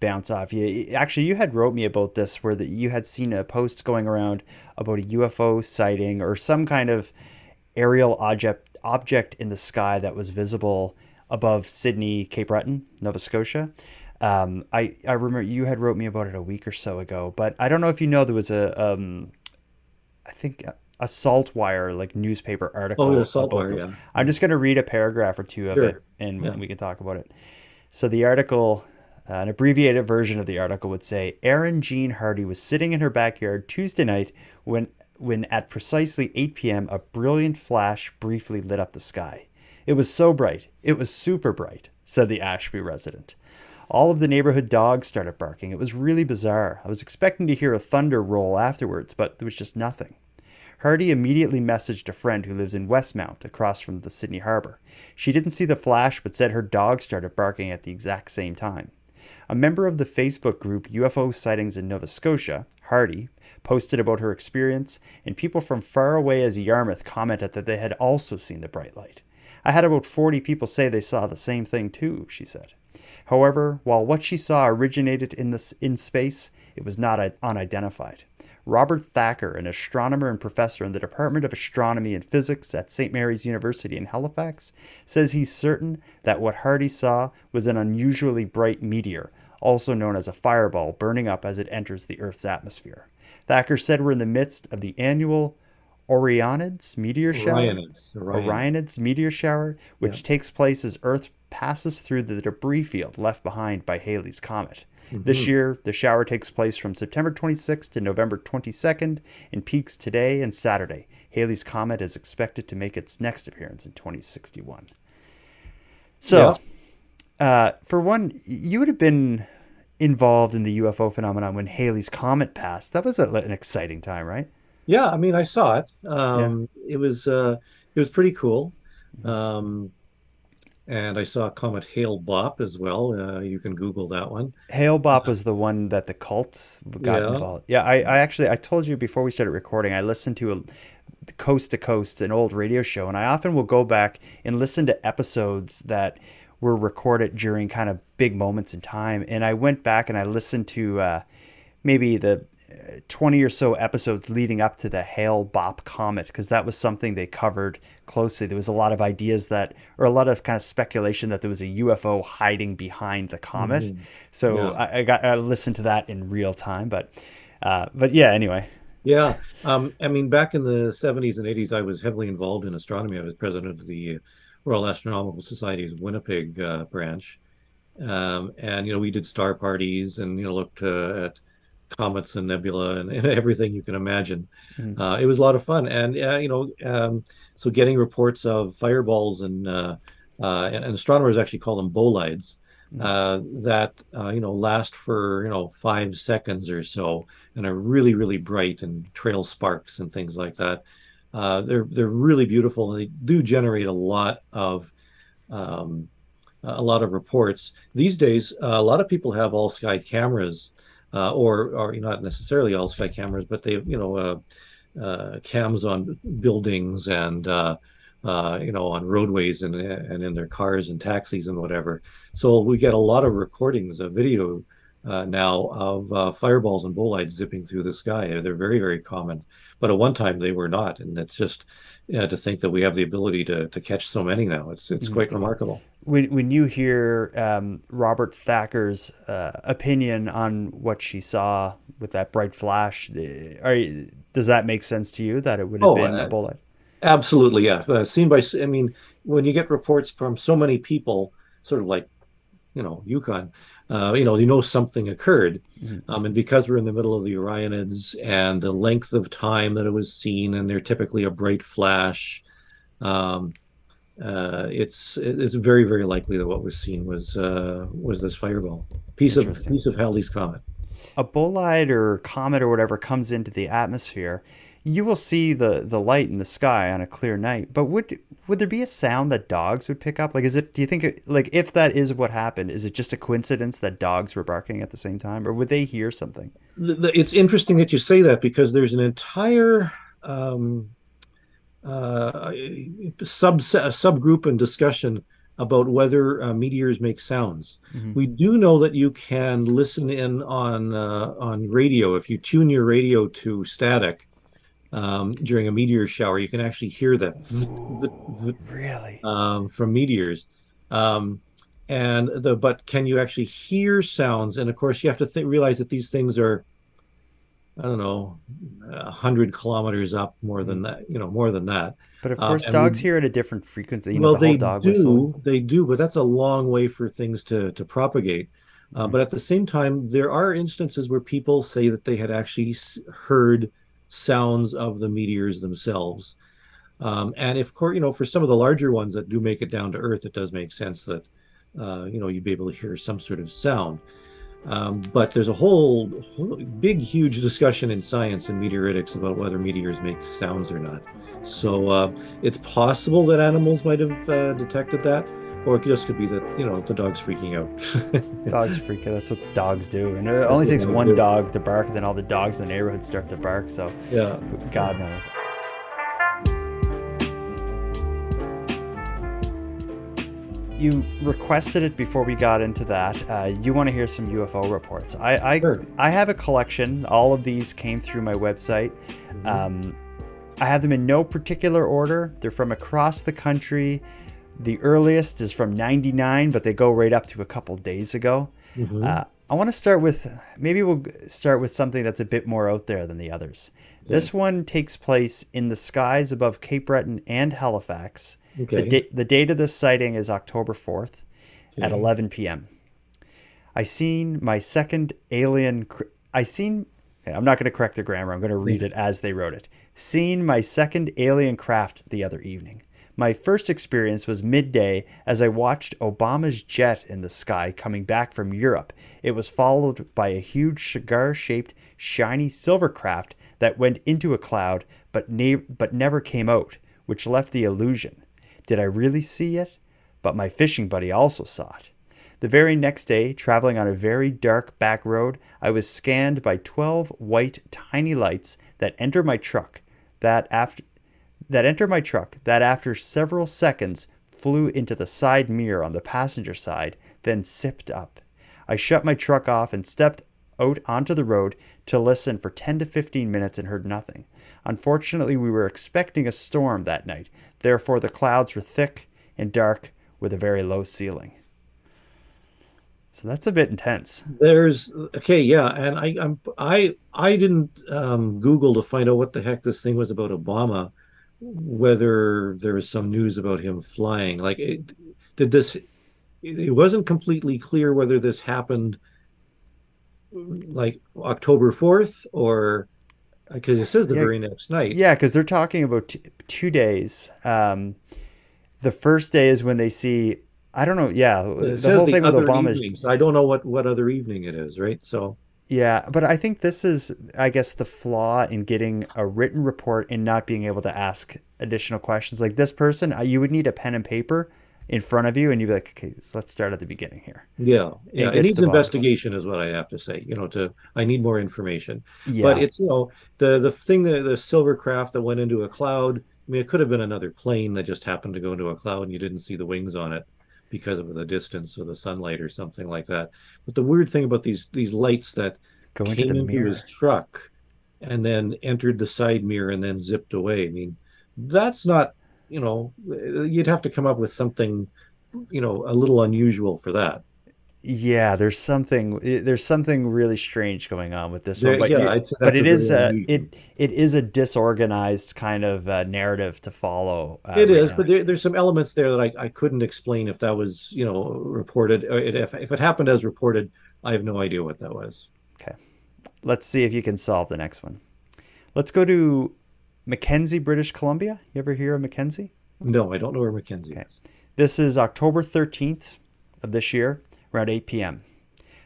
bounce off you. Actually, you had wrote me about this where that you had seen a post going around about a UFO sighting or some kind of aerial object object in the sky that was visible above Sydney, Cape Breton, Nova Scotia. Um, I I remember you had wrote me about it a week or so ago, but I don't know if you know there was a um, I think a Saltwire like newspaper article. Oh, yeah, Saltwire, yeah. I'm just going to read a paragraph or two of sure. it, and yeah. we can talk about it. So the article, uh, Uh, an abbreviated version of the article would say, Erin Jean Hardy was sitting in her backyard Tuesday night when when at precisely 8 p.m. a brilliant flash briefly lit up the sky. It was so bright, it was super bright, said the Ashby resident. All of the neighborhood dogs started barking. It was really bizarre. I was expecting to hear a thunder roll afterwards, but there was just nothing. Hardy immediately messaged a friend who lives in Westmount, across from the Sydney Harbor. She didn't see the flash, but said her dog started barking at the exact same time. A member of the Facebook group UFO Sightings in Nova Scotia, Hardy, posted about her experience, and people from far away as Yarmouth commented that they had also seen the bright light. I had about 40 people say they saw the same thing too, she said. However, while what she saw originated in, this, in space, it was not unidentified. Robert Thacker, an astronomer and professor in the Department of Astronomy and Physics at St. Mary's University in Halifax, says he's certain that what Hardy saw was an unusually bright meteor, also known as a fireball, burning up as it enters the Earth's atmosphere. Thacker said we're in the midst of the annual Orionids meteor shower. Orionids, Orionids meteor shower, which yeah. takes place as Earth passes through the debris field left behind by Halley's Comet. Mm-hmm. This year, the shower takes place from September 26th to November 22nd and peaks today and Saturday. Halley's Comet is expected to make its next appearance in 2061. So, yeah. uh, for one, you would have been involved in the UFO phenomenon when Halley's Comet passed. That was a, an exciting time, right? Yeah, I mean, I saw it. Um, yeah. It was uh, it was pretty cool. Mm-hmm. Um, and I saw a Comet Hale Bopp as well. Uh, you can Google that one. Hale Bopp was the one that the cult got yeah. involved. Yeah, I, I actually I told you before we started recording. I listened to a coast to coast an old radio show, and I often will go back and listen to episodes that were recorded during kind of big moments in time. And I went back and I listened to uh, maybe the 20 or so episodes leading up to the Hale Bopp comet because that was something they covered closely. There was a lot of ideas that, or a lot of kind of speculation that there was a UFO hiding behind the comet. Mm-hmm. So yeah. I, I, got I listened to that in real time, but uh, but yeah. Anyway. Yeah, um, I mean, back in the 70s and 80s, I was heavily involved in astronomy. I was president of the Royal Astronomical Society's Winnipeg uh, branch, um, and you know we did star parties and you know looked uh, at comets and nebula and, and everything you can imagine. Mm-hmm. Uh, it was a lot of fun, and uh, you know, um, so getting reports of fireballs and, uh, uh and, and astronomers actually call them bolides. Uh, that uh, you know last for you know five seconds or so and are really really bright and trail sparks and things like that. they're they're really beautiful and they do generate a lot of um, a lot of reports. These days, uh, a lot of people have all sky cameras, uh, or or not necessarily all sky cameras, but they you know uh, uh, cams on buildings and uh, you know on roadways and and in their cars and taxis and whatever. So we get a lot of recordings of video. now of fireballs and bolides zipping through the sky. They're very, very common, but at one time they were not, and it's just to think that we have the ability to, to catch so many now. It's it's mm-hmm. quite remarkable when when you hear um, Robert Thacker's uh, opinion on what she saw with that bright flash, uh, are, does that make sense to you that it would have oh, been uh, a bolide? Absolutely, yeah. Uh, seen by, I mean, when you get reports from so many people, sort of like, you know, Yukon, uh, you know, you know something occurred, mm-hmm. um, and because we're in the middle of the Orionids and the length of time that it was seen, and they're typically a bright flash. Um, uh, it's it's very very likely that what was seen was uh, was this fireball piece of piece of Halley's comet. A bolide or comet or whatever comes into the atmosphere, you will see the the light in the sky on a clear night. But would would there be a sound that dogs would pick up? Like, is it? Do you think it, like if that is what happened, is it just a coincidence that dogs were barking at the same time, or would they hear something? The, the, it's interesting that you say that because there's an entire um, uh, sub subgroup and discussion about whether uh, meteors make sounds. Mm-hmm. We do know that you can listen in on uh, on radio if you tune your radio to static um, during a meteor shower. You can actually hear that Ooh, really um, from meteors. Um, and the but can you actually hear sounds? And of course, you have to th- realize that these things are I don't know, a hundred kilometers up, more than that, you know, more than that. But of um, course, um, dogs we, hear at a different frequency. You well, know, the they do, whistle. they do, but that's a long way for things to to propagate. Uh, mm-hmm. But at the same time, there are instances where people say that they had actually heard sounds of the meteors themselves. Um, and if, you know, for some of the larger ones that do make it down to Earth, it does make sense that, uh, you know, you'd be able to hear some sort of sound. Um, but there's a whole, whole, big, huge discussion in science and meteoritics about whether meteors make sounds or not. So uh, it's possible that animals might have uh, detected that, or it just could be that you know the dog's freaking out. dogs freak out. That's what the dogs do, and it only takes one dog to bark, and then all the dogs in the neighborhood start to bark. So yeah, God knows. You requested it before we got into that. Uh, you want to hear some UFO reports. I I, sure. I, have a collection. All of these came through my website. Mm-hmm. Um, I have them in no particular order. They're from across the country. The earliest is from 99, but they go right up to a couple days ago. Mm-hmm. Uh, I want to start with maybe we'll start with something that's a bit more out there than the others. Yeah. This one takes place in the skies above Cape Breton and Halifax Okay. The, da- the date of this sighting is October 4th okay. at 11 p.m. I seen my second alien. Cr- I seen. Okay, I'm not going to correct the grammar. I'm going to read it as they wrote it. Seen my second alien craft the other evening. My first experience was midday as I watched Obama's jet in the sky coming back from Europe. It was followed by a huge cigar shaped, shiny silver craft that went into a cloud but, ne- but never came out, which left the illusion. Did I really see it? But my fishing buddy also saw it. The very next day, traveling on a very dark back road, I was scanned by 12 white tiny lights that enter my truck. That after that enter my truck, that after several seconds flew into the side mirror on the passenger side, then sipped up. I shut my truck off and stepped out onto the road to listen for 10 to 15 minutes and heard nothing. Unfortunately, we were expecting a storm that night, Therefore, the clouds were thick and dark with a very low ceiling. So that's a bit intense. There's okay, yeah, and I I'm I I didn't um, Google to find out what the heck this thing was about Obama, whether there was some news about him flying. Like, it, did this? It wasn't completely clear whether this happened like October fourth or because it says the yeah, very next night. Yeah, because they're talking about t- two days. Um, the first day is when they see. I don't know. Yeah, it the whole the thing with Obama. Evenings. I don't know what what other evening it is, right? So. Yeah, but I think this is, I guess, the flaw in getting a written report and not being able to ask additional questions. Like this person, you would need a pen and paper in front of you, and you'd be like, okay, so let's start at the beginning here. Yeah, yeah. It needs investigation, is what I have to say. You know, to I need more information. Yeah, But it's you know the the thing that the silver craft that went into a cloud. I mean, it could have been another plane that just happened to go into a cloud and you didn't see the wings on it because of the distance or the sunlight or something like that. But the weird thing about these these lights that go into came the into mirror. his truck and then entered the side mirror and then zipped away. I mean, that's not you know you'd have to come up with something you know a little unusual for that. Yeah, there's something there's something really strange going on with this There- one, but yeah, you- but it is a unusual- it it is a disorganized kind of uh, narrative to follow. Uh, It right is, now. but there, there's some elements there that I, I couldn't explain if that was, you know, reported. or it- If, if it happened as reported, I have no idea what that was. Okay, let's see if you can solve the next one. Let's go to Mackenzie, British Columbia. You ever hear of Mackenzie? No, I don't know where Mackenzie Okay. is. This is October 13th of this year, around 8 p.m.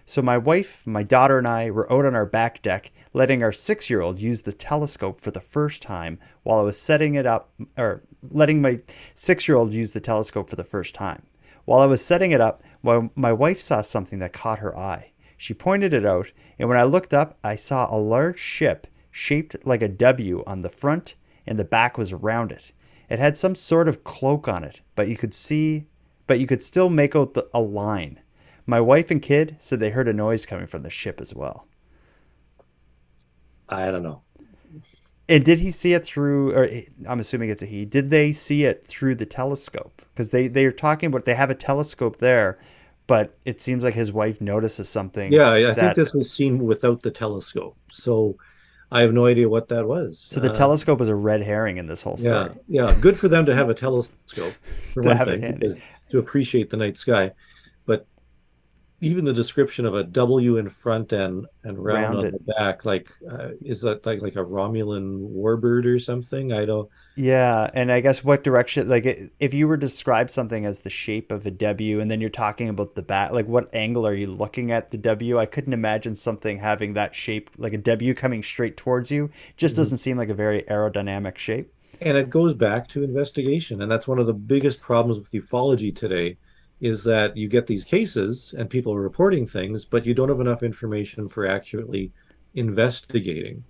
So my wife, my daughter, and I were out on our back deck, letting our six-year-old use the telescope for the first time while I was setting it up, or letting my six-year-old use the telescope for the first time. While I was setting it up, my, my wife saw something that caught her eye. She pointed it out, and when I looked up, I saw a large ship shaped like a W on the front, and the back was around it. It had some sort of cloak on it, but you could see, but you could still make out the, a line. My wife and kid said they heard a noise coming from the ship as well. I don't know. And did he see it through? Or I'm assuming it's a he. Did they see it through the telescope? Because they they are talking about they have a telescope there, but it seems like his wife notices something. Yeah, I I think this was seen without the telescope. So I have no idea what that was. So the Uh, telescope is a red herring in this whole story. yeah. yeah. Good for them to have a telescope, for To one have it thing, handy. to appreciate the night sky. Even the description of a W in front and and round on Rounded. the back, like uh, is that like like a Romulan warbird or something? I don't. Yeah, and I guess what direction, like if you were to describe something as the shape of a W, and then you're talking about the back, like what angle are you looking at the W? I couldn't imagine something having that shape, like a W coming straight towards you. Just Mm-hmm. doesn't seem like a very aerodynamic shape. And it goes back to investigation. And that's one of the biggest problems with ufology today is that you get these cases and people are reporting things, but you don't have enough information for accurately investigating.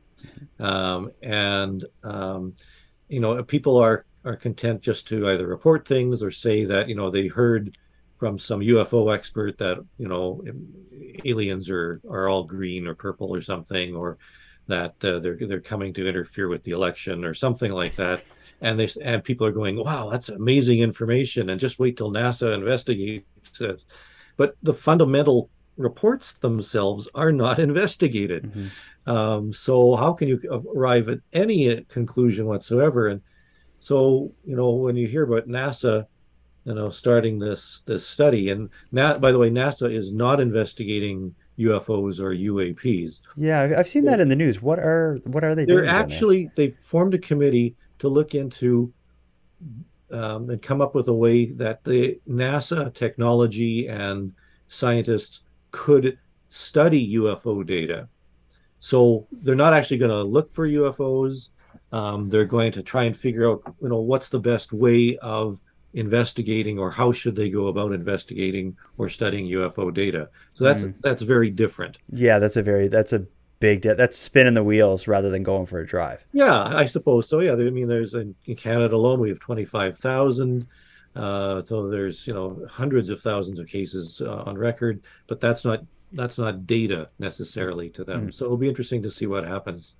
Um, and, um, you know, people are, are content just to either report things or say that, you know, they heard from some UFO expert that, you know, aliens are, are all green or purple or something, or that uh, they're they're coming to interfere with the election or something like that. And they and people are going, wow, that's amazing information, and just wait till NASA investigates it. But the fundamental reports themselves are not investigated. Um, so how can you arrive at any conclusion whatsoever? And so you know when you hear about NASA, you know starting this this study, and Na- by the way, NASA is not investigating UFOs or UAPs. Yeah, I've- seen that in the news. What are what are they doing? They're doing? down there? actually they've formed a committee to look into um, and come up with a way that the NASA technology and scientists could study UFO data. So they're not actually going to look for UFOs. Um, they're going to try and figure out, you know, what's the best way of investigating, or how should they go about investigating or studying UFO data. So that's that's very different. Yeah, that's a very that's a big de- that's spinning the wheels rather than going for a drive. Yeah, I suppose so. Yeah, I mean, there's in, Canada alone we have twenty five thousand. Uh, so there's you know hundreds of thousands of cases uh, on record, but that's not that's not data necessarily to them. So it'll be interesting to see what happens.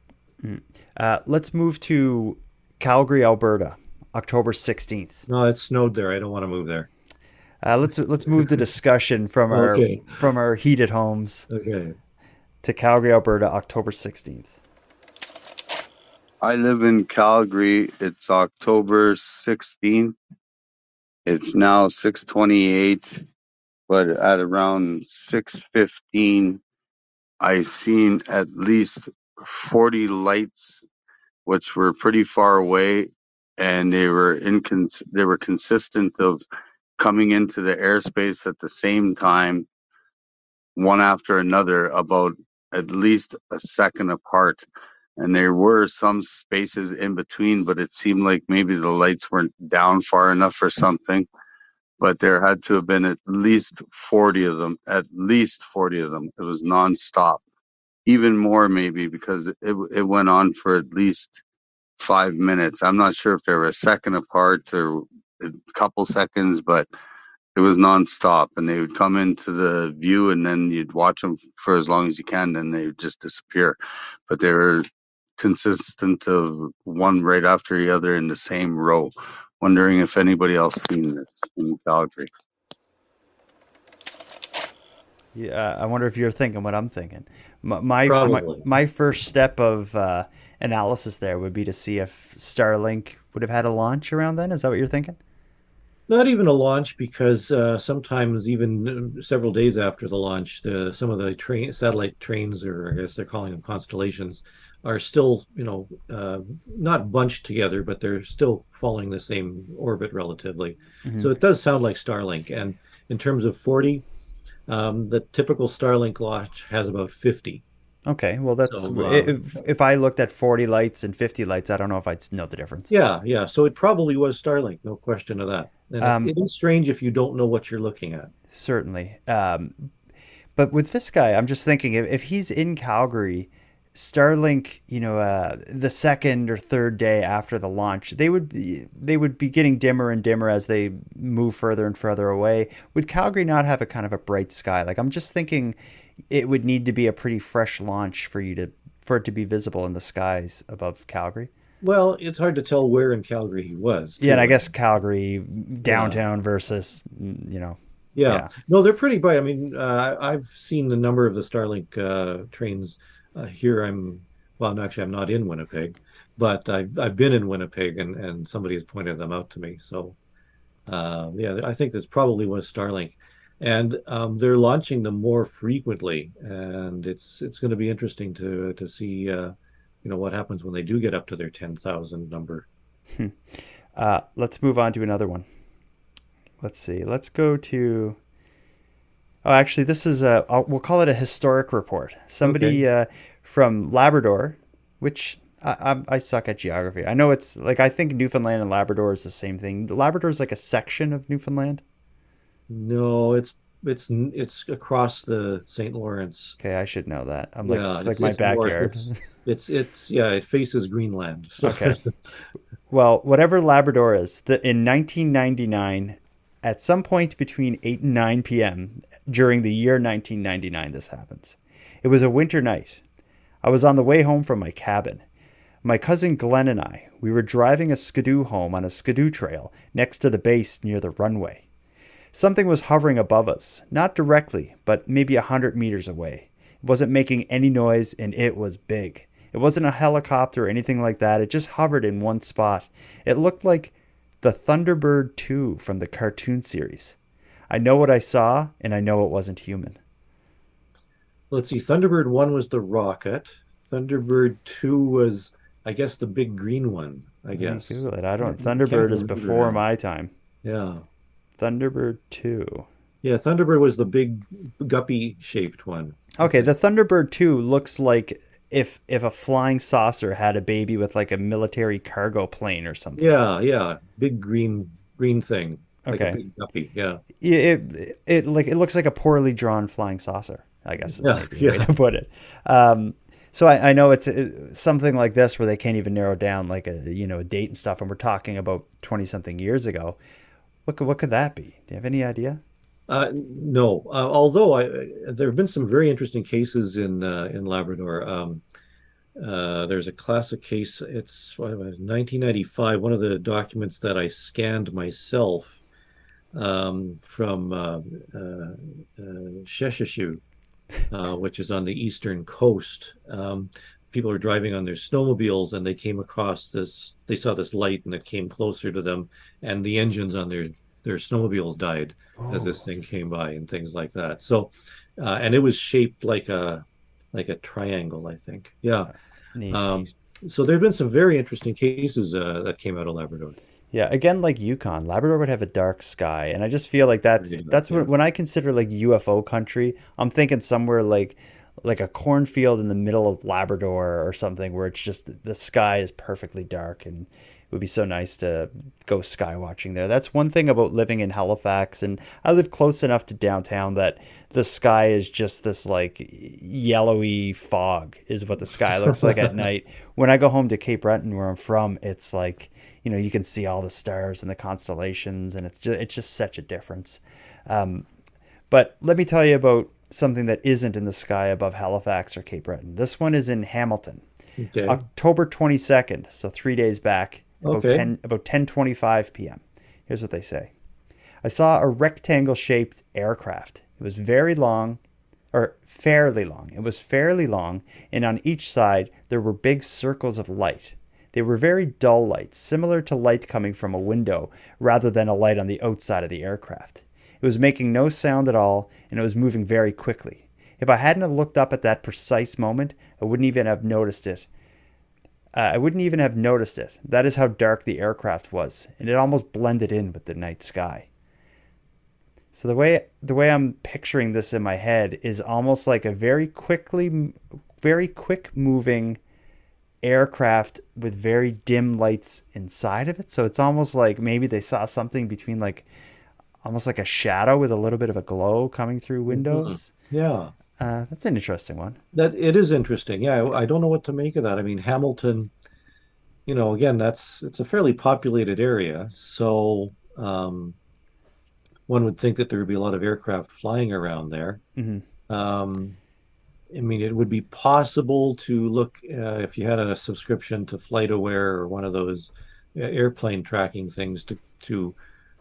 Uh, let's move to Calgary, Alberta, October sixteenth. No, it snowed there. I don't want to move there. Uh, let's let's move the discussion from our Okay. from our heated homes Okay. To Calgary, Alberta, October sixteenth. I live in Calgary. It's October 16th. It's now 628, but at around 615, I seen at least 40 lights, which were pretty far away, and they were incons- they were consistent of coming into the airspace at the same time, one after another, about at least a second apart and there were some spaces in between, but it seemed like maybe the lights weren't down far enough or something. but there had to have been at least 40 of them, at least 40 of them. It was nonstop, even more maybe because it, it went on for at least five minutes. I'm not sure if they were a second apart or a couple seconds, but it was nonstop. And they would come into the view, and then you'd watch them for as long as you can, then they would just disappear. But they were consistent of one right after the other in the same row. Wondering if anybody else seen this in Calgary. Yeah, I wonder if you're thinking what I'm thinking. My my, my, my first step of uh, analysis there would be to see if Starlink would have had a launch around then. Is that what you're thinking? Not even a launch, because uh, sometimes even uh, several days after the launch, the, some of the train satellite trains, or I guess they're calling them constellations, are still, you know, uh, not bunched together, but they're still following the same orbit relatively. Mm-hmm. So it does sound like Starlink. And in terms of 40, um, the typical Starlink launch has about 50. Okay, well that's so, uh, if, if I looked at 40 lights and 50 lights, I don't know if I'd know the difference. Yeah, yeah. So it probably was Starlink, no question of that. And um, it, it is strange if you don't know what you're looking at. Certainly. Um, but with this guy, I'm just thinking if, if he's in Calgary, Starlink, you know, uh, the second or third day after the launch, they would be, they would be getting dimmer and dimmer as they move further and further away. Would Calgary not have a kind of a bright sky? Like I'm just thinking it would need to be a pretty fresh launch for you to for it to be visible in the skies above Calgary. Well, it's hard to tell where in Calgary he was. Too. Yeah, and I guess Calgary downtown yeah. versus you know. Yeah. yeah. no, they're pretty bright. I mean, uh, I've seen the number of the Starlink uh, trains uh, here. I'm well, actually, I'm not in Winnipeg, but I've I've been in Winnipeg, and and somebody has pointed them out to me. So, uh, yeah, I think this probably was Starlink and um, they're launching them more frequently, and it's it's going to be interesting to to see uh, you know what happens when they do get up to their ten thousand number. Hmm. Uh, let's move on to another one. Let's see. Let's go to. Oh, actually, this is a. We'll call it a historic report. Somebody okay. uh, from Labrador, which I, I, suck at geography. I know it's like I think Newfoundland and Labrador is the same thing. Labrador is like a section of Newfoundland. No, it's it's it's across the St. Lawrence. Okay, I should know that. I'm like yeah, it's like my backyard. It's, it's, it's yeah, it faces Greenland. So. Okay. well, whatever Labrador is, the, in 1999, at some point between 8 and 9 p.m. during the year 1999, this happens. It was a winter night. I was on the way home from my cabin. My cousin Glenn and I, we were driving a skidoo home on a skidoo trail next to the base near the runway. Something was hovering above us, not directly, but maybe a hundred meters away. It wasn't making any noise, and it was big. It wasn't a helicopter or anything like that. It just hovered in one spot. It looked like the Thunderbird 2 from the cartoon series. I know what I saw, and I know it wasn't human. Let's see. Thunderbird 1 was the rocket. Thunderbird 2 was, I guess, the big green one. I guess. I don't. Thunderbird is before my time. Yeah. Thunderbird 2. Yeah, Thunderbird was the big guppy shaped one. Okay, the Thunderbird 2 looks like if if a flying saucer had a baby with like a military cargo plane or something. Yeah, yeah, big green green thing. Like okay. guppy, yeah. It, it, it like it looks like a poorly drawn flying saucer. I guess is yeah, yeah. way to put it. Um, so I, I know it's it, something like this where they can't even narrow down like a you know a date and stuff, and we're talking about twenty something years ago. What could, what could that be? Do you have any idea? Uh, no, uh, although I, there have been some very interesting cases in uh, in Labrador. Um, uh, there's a classic case. It's 1995. One of the documents that I scanned myself um, from uh, uh, which is on the eastern coast. Um, people were driving on their snowmobiles and they came across this they saw this light and it came closer to them and the engines on their their snowmobiles died oh. as this oh. thing came by and things like that. So uh, and it was shaped like a like a triangle i think. Yeah. Um, so there have been some very interesting cases uh, that came out of labrador. Yeah, again, like Yukon, Labrador would have a dark sky, and I just feel like that's that's when, when I consider like UFO country, I'm thinking somewhere like like a cornfield in the middle of Labrador or something where it's just the sky is perfectly dark and it would be so nice to go sky watching there. That's one thing about living in Halifax and I live close enough to downtown that the sky is just this like yellowy fog is what the sky looks like at night. When I go home to Cape Breton where I'm from, it's like, you know, you can see all the stars and the constellations and it's just it's just such a difference. Um, but let me tell you about something that isn't in the sky above Halifax or Cape Breton. This one is in Hamilton. Okay. October 22nd, so 3 days back, about Okay. 10 about 10:25 p.m. Here's what they say. I saw a rectangle-shaped aircraft. It was very long or fairly long. It was fairly long, and on each side there were big circles of light. They were very dull lights, similar to light coming from a window rather than a light on the outside of the aircraft. It was making no sound at all, and it was moving very quickly. If I hadn't looked up at that precise moment, I wouldn't even have noticed it. Uh, I wouldn't even have noticed it. That is how dark the aircraft was, and it almost blended in with the night sky. So the way the way I'm picturing this in my head is almost like a very quickly, very quick moving aircraft with very dim lights inside of it. So it's almost like maybe they saw something between like almost like a shadow with a little bit of a glow coming through windows. Yeah. Uh, that's an interesting one. That it is interesting. Yeah, I, I don't know what to make of that. I mean, Hamilton, you know, again, that's it's a fairly populated area, so um, one would think that there would be a lot of aircraft flying around there. hmm Um, I mean, it would be possible to look uh, if you had a subscription to FlightAware or one of those uh, airplane tracking things to to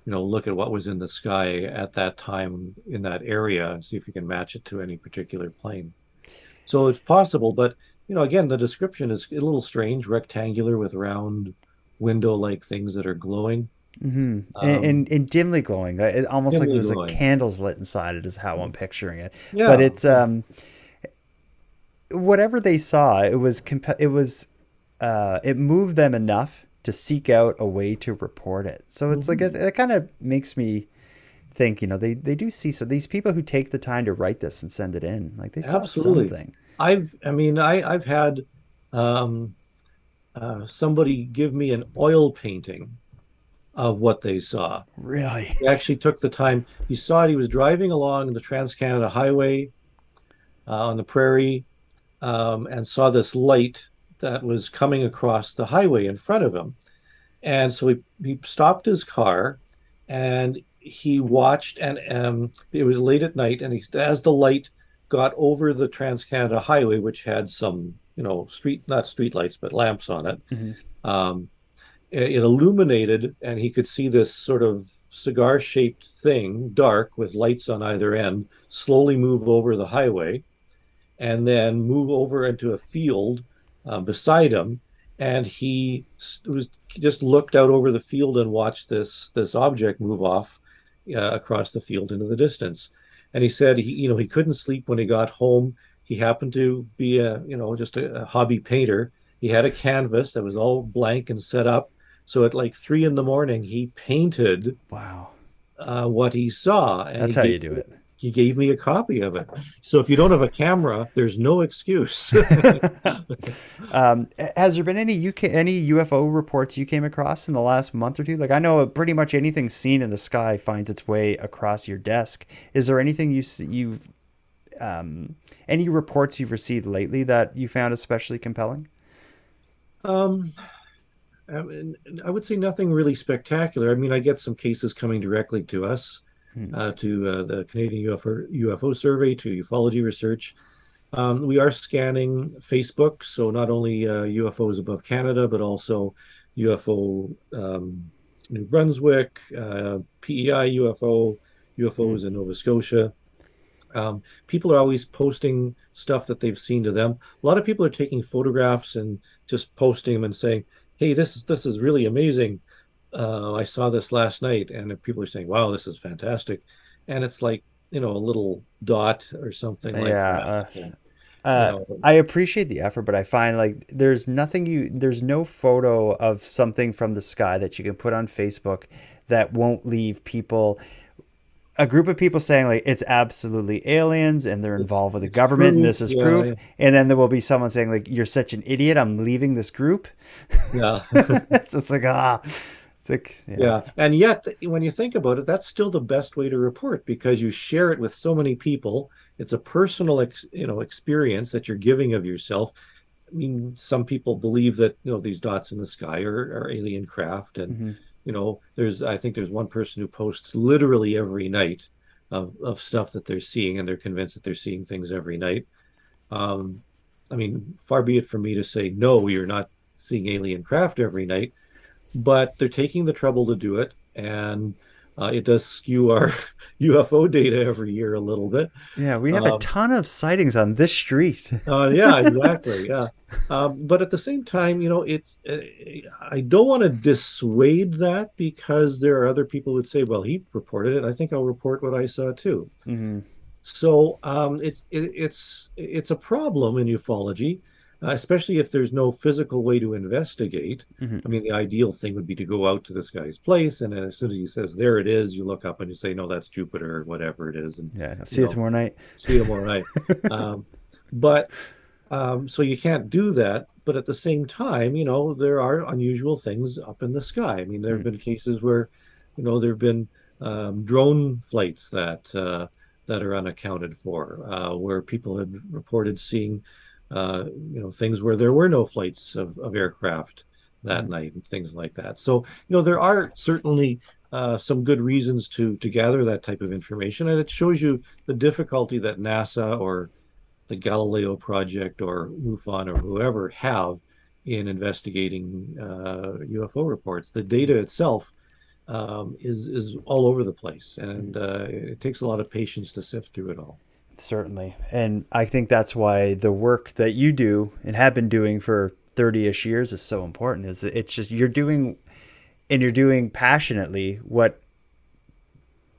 you know look at what was in the sky at that time in that area and see if you can match it to any particular plane. So it's possible, but you know, again, the description is a little strange, rectangular with round window-like things that are glowing. hmm Um, and, and, and dimly glowing. It almost like there's glowing. like candles lit inside it is how I'm picturing it. Yeah. But it's um, whatever they saw, it was comp- it was uh, it moved them enough to seek out a way to report it. So it's like it, Mm-hmm. it kind of makes me think, you know, they they do see so these people who take the time to write this and send it in, like they saw Absolutely. something. I've, I mean, I, I've had um, uh, somebody give me an oil painting of what they saw. Really? He actually took the time. He saw it. He was driving along the Trans Canada Highway uh, on the prairie um, and saw this light that was coming across the highway in front of him. And so he, he stopped his car and he watched, and um, it was late at night. And he, as the light got over the Trans Canada Highway, which had some, you know, street, not street lights, but lamps on it, Mhm. um, it, it illuminated, and he could see this sort of cigar shaped thing, dark with lights on either end, slowly move over the highway and then move over into a field uh, beside him. And he was just looked out over the field and watched this this object move off uh, across the field into the distance. And he said he, you know, he couldn't sleep when he got home. He happened to be a, you know, just a, a hobby painter. He had a canvas that was all blank and set up. So at like three in the morning, he painted Wow. uh, what he saw. And That's he how gave- you do it. He gave me a copy of it. So if you don't have a camera, there's no excuse. Um, has there been any UK any UFO reports you came across in the last month or two? Like I know pretty much anything seen in the sky finds its way across your desk. Is there anything you you've um, any reports you've received lately that you found especially compelling? Um, I, mean, I would say nothing really spectacular. I mean, I get some cases coming directly to us. Uh, to uh, the Canadian UFO, UFO Survey, to ufology research. Um, we are scanning Facebook, so not only uh, UFOs above Canada, but also UFO um, New Brunswick, uh, PEI UFO, UFOs in Nova Scotia. Um, people are always posting stuff that they've seen to them. A lot of people are taking photographs and just posting them and saying, "Hey, this is this is really amazing. Uh, I saw this last night," and people are saying, "Wow, this is fantastic," and it's like you know a little dot or something like Yeah, that. uh, Uh, you know, I appreciate the effort, but I find like there's nothing you there's no photo of something from the sky that you can put on Facebook that won't leave people a group of people saying like it's absolutely aliens and they're involved with the government and this is yeah, proof yeah. and then there will be someone saying like you're such an idiot i'm leaving this group Yeah. so it's like ah yeah, Yeah, and yet when you think about it, that's still the best way to report because you share it with so many people. It's a personal, ex, you know, experience that you're giving of yourself. I mean, some people believe that you know these dots in the sky are, are alien craft, and Mhm. you know, there's I think there's one person who posts literally every night of of stuff that they're seeing, and they're convinced that they're seeing things every night. Um, I mean, far be it from me to say no, you're not seeing alien craft every night but they're taking the trouble to do it and uh, it does skew our UFO data every year a little bit. yeah we have a Um, ton of sightings on this street Uh, yeah, exactly. Yeah, um, but at the same time, you know, it's uh, I don't want to dissuade that because there are other people who would say, "Well, he reported it. I think I'll report what I saw too." Mhm. So um, it's it, it's it's a problem in ufology, especially if there's no physical way to investigate. Mhm. I mean, the ideal thing would be to go out to this guy's place, and as soon as he says there it is, you look up and you say, no, that's Jupiter or whatever it is, and yeah I'll see you know. tomorrow night see him all right. um, but um, so you can't do that. But at the same time, you know, there are unusual things up in the sky. I mean, there have been cases where, you know, there have been um, drone flights that uh, that are unaccounted for, uh, where people have reported seeing, uh, you know, things where there were no flights of, of aircraft that night and things like that. So, you know, there are certainly uh, some good reasons to to gather that type of information, and it shows you the difficulty that NASA or the Galileo project or MUFON or whoever have in investigating uh, UFO reports. The data itself um, is is all over the place, and uh, it takes a lot of patience to sift through it all. Certainly. And i think that's why the work that you do and have been doing for 30ish years is so important is it's just you're doing and you're doing passionately what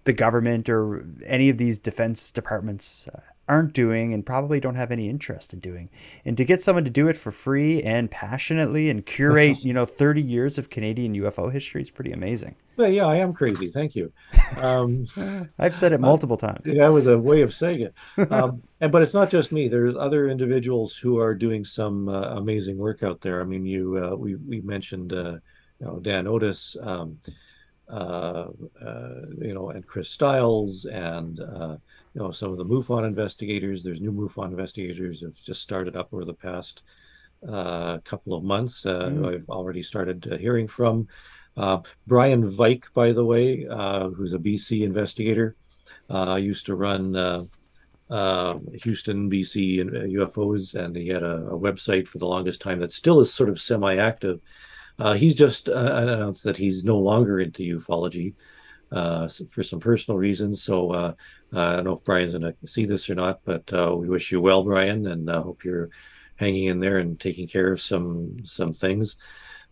the government or any of these defense departments aren't doing and probably don't have any interest in doing and to get someone to do it for free and passionately and curate you know 30 years of canadian ufo history is pretty amazing Well, yeah, I am crazy. Thank you. Um, i've said it multiple times that was a way of saying it. Um, and but it's not just me. There's other individuals who are doing some uh, amazing work out there. I mean, you uh, we we mentioned uh, you know Dan Otis, um, uh, uh, you know, and Chris Styles, and uh, you know some of the MUFON investigators. There's new MUFON investigators who've just started up over the past uh, couple of months. Uh, who I've already started uh, hearing from. Uh, Brian Vike, by the way, uh, who's a BC investigator, uh, used to run uh, uh, Houston, BC, and UFOs, and he had a, a website for the longest time that still is sort of semi-active. Uh, he's just uh, announced that he's no longer into ufology uh, for some personal reasons. So uh, I don't know if Brian's going to see this or not, but uh, we wish you well, Brian, and uh, hope you're hanging in there and taking care of some some things.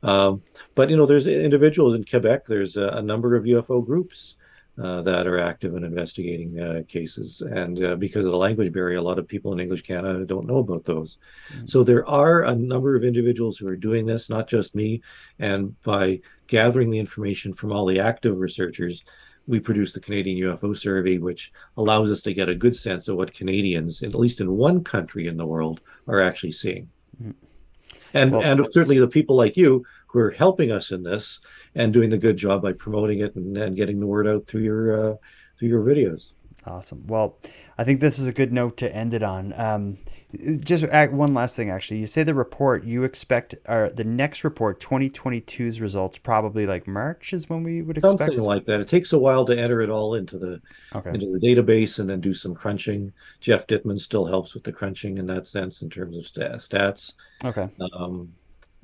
Um, but you know, there's individuals in Quebec. There's a, a number of UFO groups uh, that are active in investigating uh, cases, and uh, because of the language barrier, a lot of people in English Canada don't know about those. So there are a number of individuals who are doing this, not just me. And by gathering the information from all the active researchers, we produce the Canadian UFO Survey, which allows us to get a good sense of what Canadians, at least in one country in the world, are actually seeing. And Well- and certainly the people like you who are helping us in this and doing the good job by promoting it and, and getting the word out through your uh, through your videos. Awesome. Well, I think this is a good note to end it on. Um, just act- one last thing, actually. You say the report you expect, or the next report, 2022's results, probably like March is when we would expect. Something like that. It takes a while to enter it all into the Okay. into the database and then do some crunching. Geoff Dittman still helps with the crunching in that sense in terms of sta- stats. Okay. Um,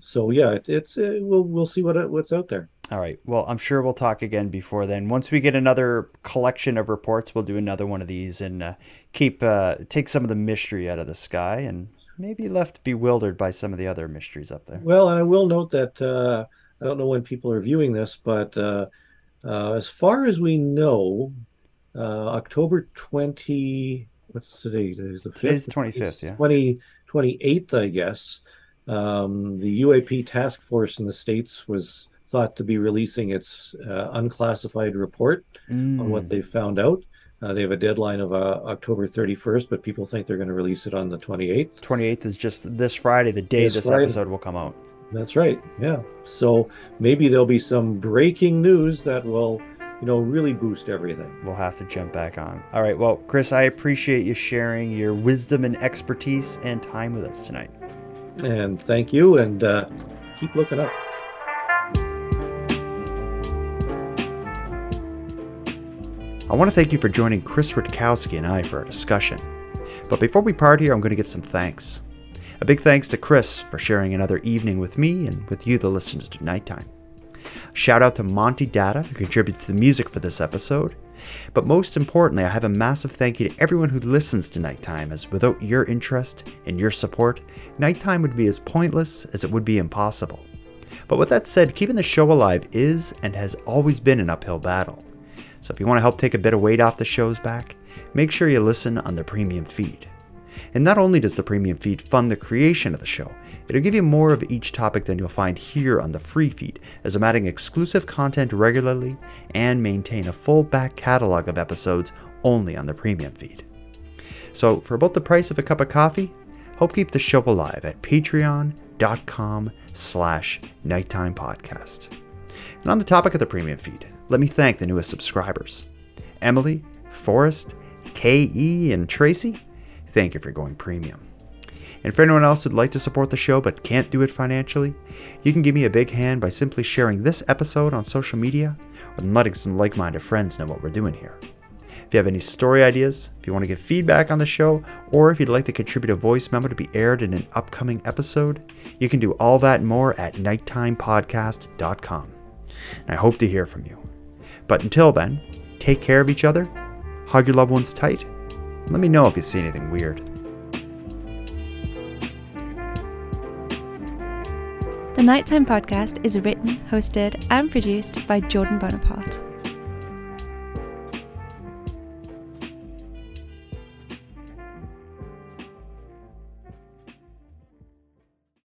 so yeah, it, it's uh, we'll we'll see what what's out there. All right. Well, I'm sure we'll talk again before then. Once we get another collection of reports, we'll do another one of these and uh, keep uh, take some of the mystery out of the sky and maybe left bewildered by some of the other mysteries up there. Well, and I will note that uh, I don't know when people are viewing this, but uh, uh, as far as we know, uh, October 20, what's today? Today's the 5th? Today's 25th, yeah. 20, 28th, I guess. Um, the UAP task force in the States was thought to be releasing its uh, unclassified report on what Mm, they found out. Uh, they have a deadline of uh, October 31st, but people think they're going to release it on the 28th. 28th is just this Friday, the day This this Friday. episode will come out. That's right. Yeah. So maybe there'll be some breaking news that will, you know, really boost everything. We'll have to jump back on. All right. Well, Chris, I appreciate you sharing your wisdom and expertise and time with us tonight. And thank you, and uh, keep looking up. I want to thank you for joining Chris Rutkowski and I for our discussion. But before we part here, I'm going to give some thanks. A big thanks to Chris for sharing another evening with me and with you, the listeners, to Nighttime. Shout out to Monty Data, who contributes to the music for this episode. But most importantly, I have a massive thank you to everyone who listens to Nighttime, as without your interest and your support, Nighttime would be as pointless as it would be impossible. But with that said, keeping the show alive is and has always been an uphill battle. So if you want to help take a bit of weight off the show's back, make sure you listen on the premium feed. And not only does the premium feed fund the creation of the show, it'll give you more of each topic than you'll find here on the free feed, as I'm adding exclusive content regularly and maintain a full back catalog of episodes only on the premium feed. So for about the price of a cup of coffee, help keep the show alive at patreon.com slash nighttime podcast. And on the topic of the premium feed, let me thank the newest subscribers. Emily, Forrest, KE, and Tracy, thank you for going premium. And for anyone else who'd like to support the show but can't do it financially, you can give me a big hand by simply sharing this episode on social media or letting some like minded friends know what we're doing here. If you have any story ideas, if you want to give feedback on the show, or if you'd like to contribute a voice memo to be aired in an upcoming episode, you can do all that and more at nighttimepodcast.com. And I hope to hear from you. But until then, take care of each other, hug your loved ones tight, let me know if you see anything weird. The Nighttime Podcast is written, hosted, and produced by Jordan Bonaparte.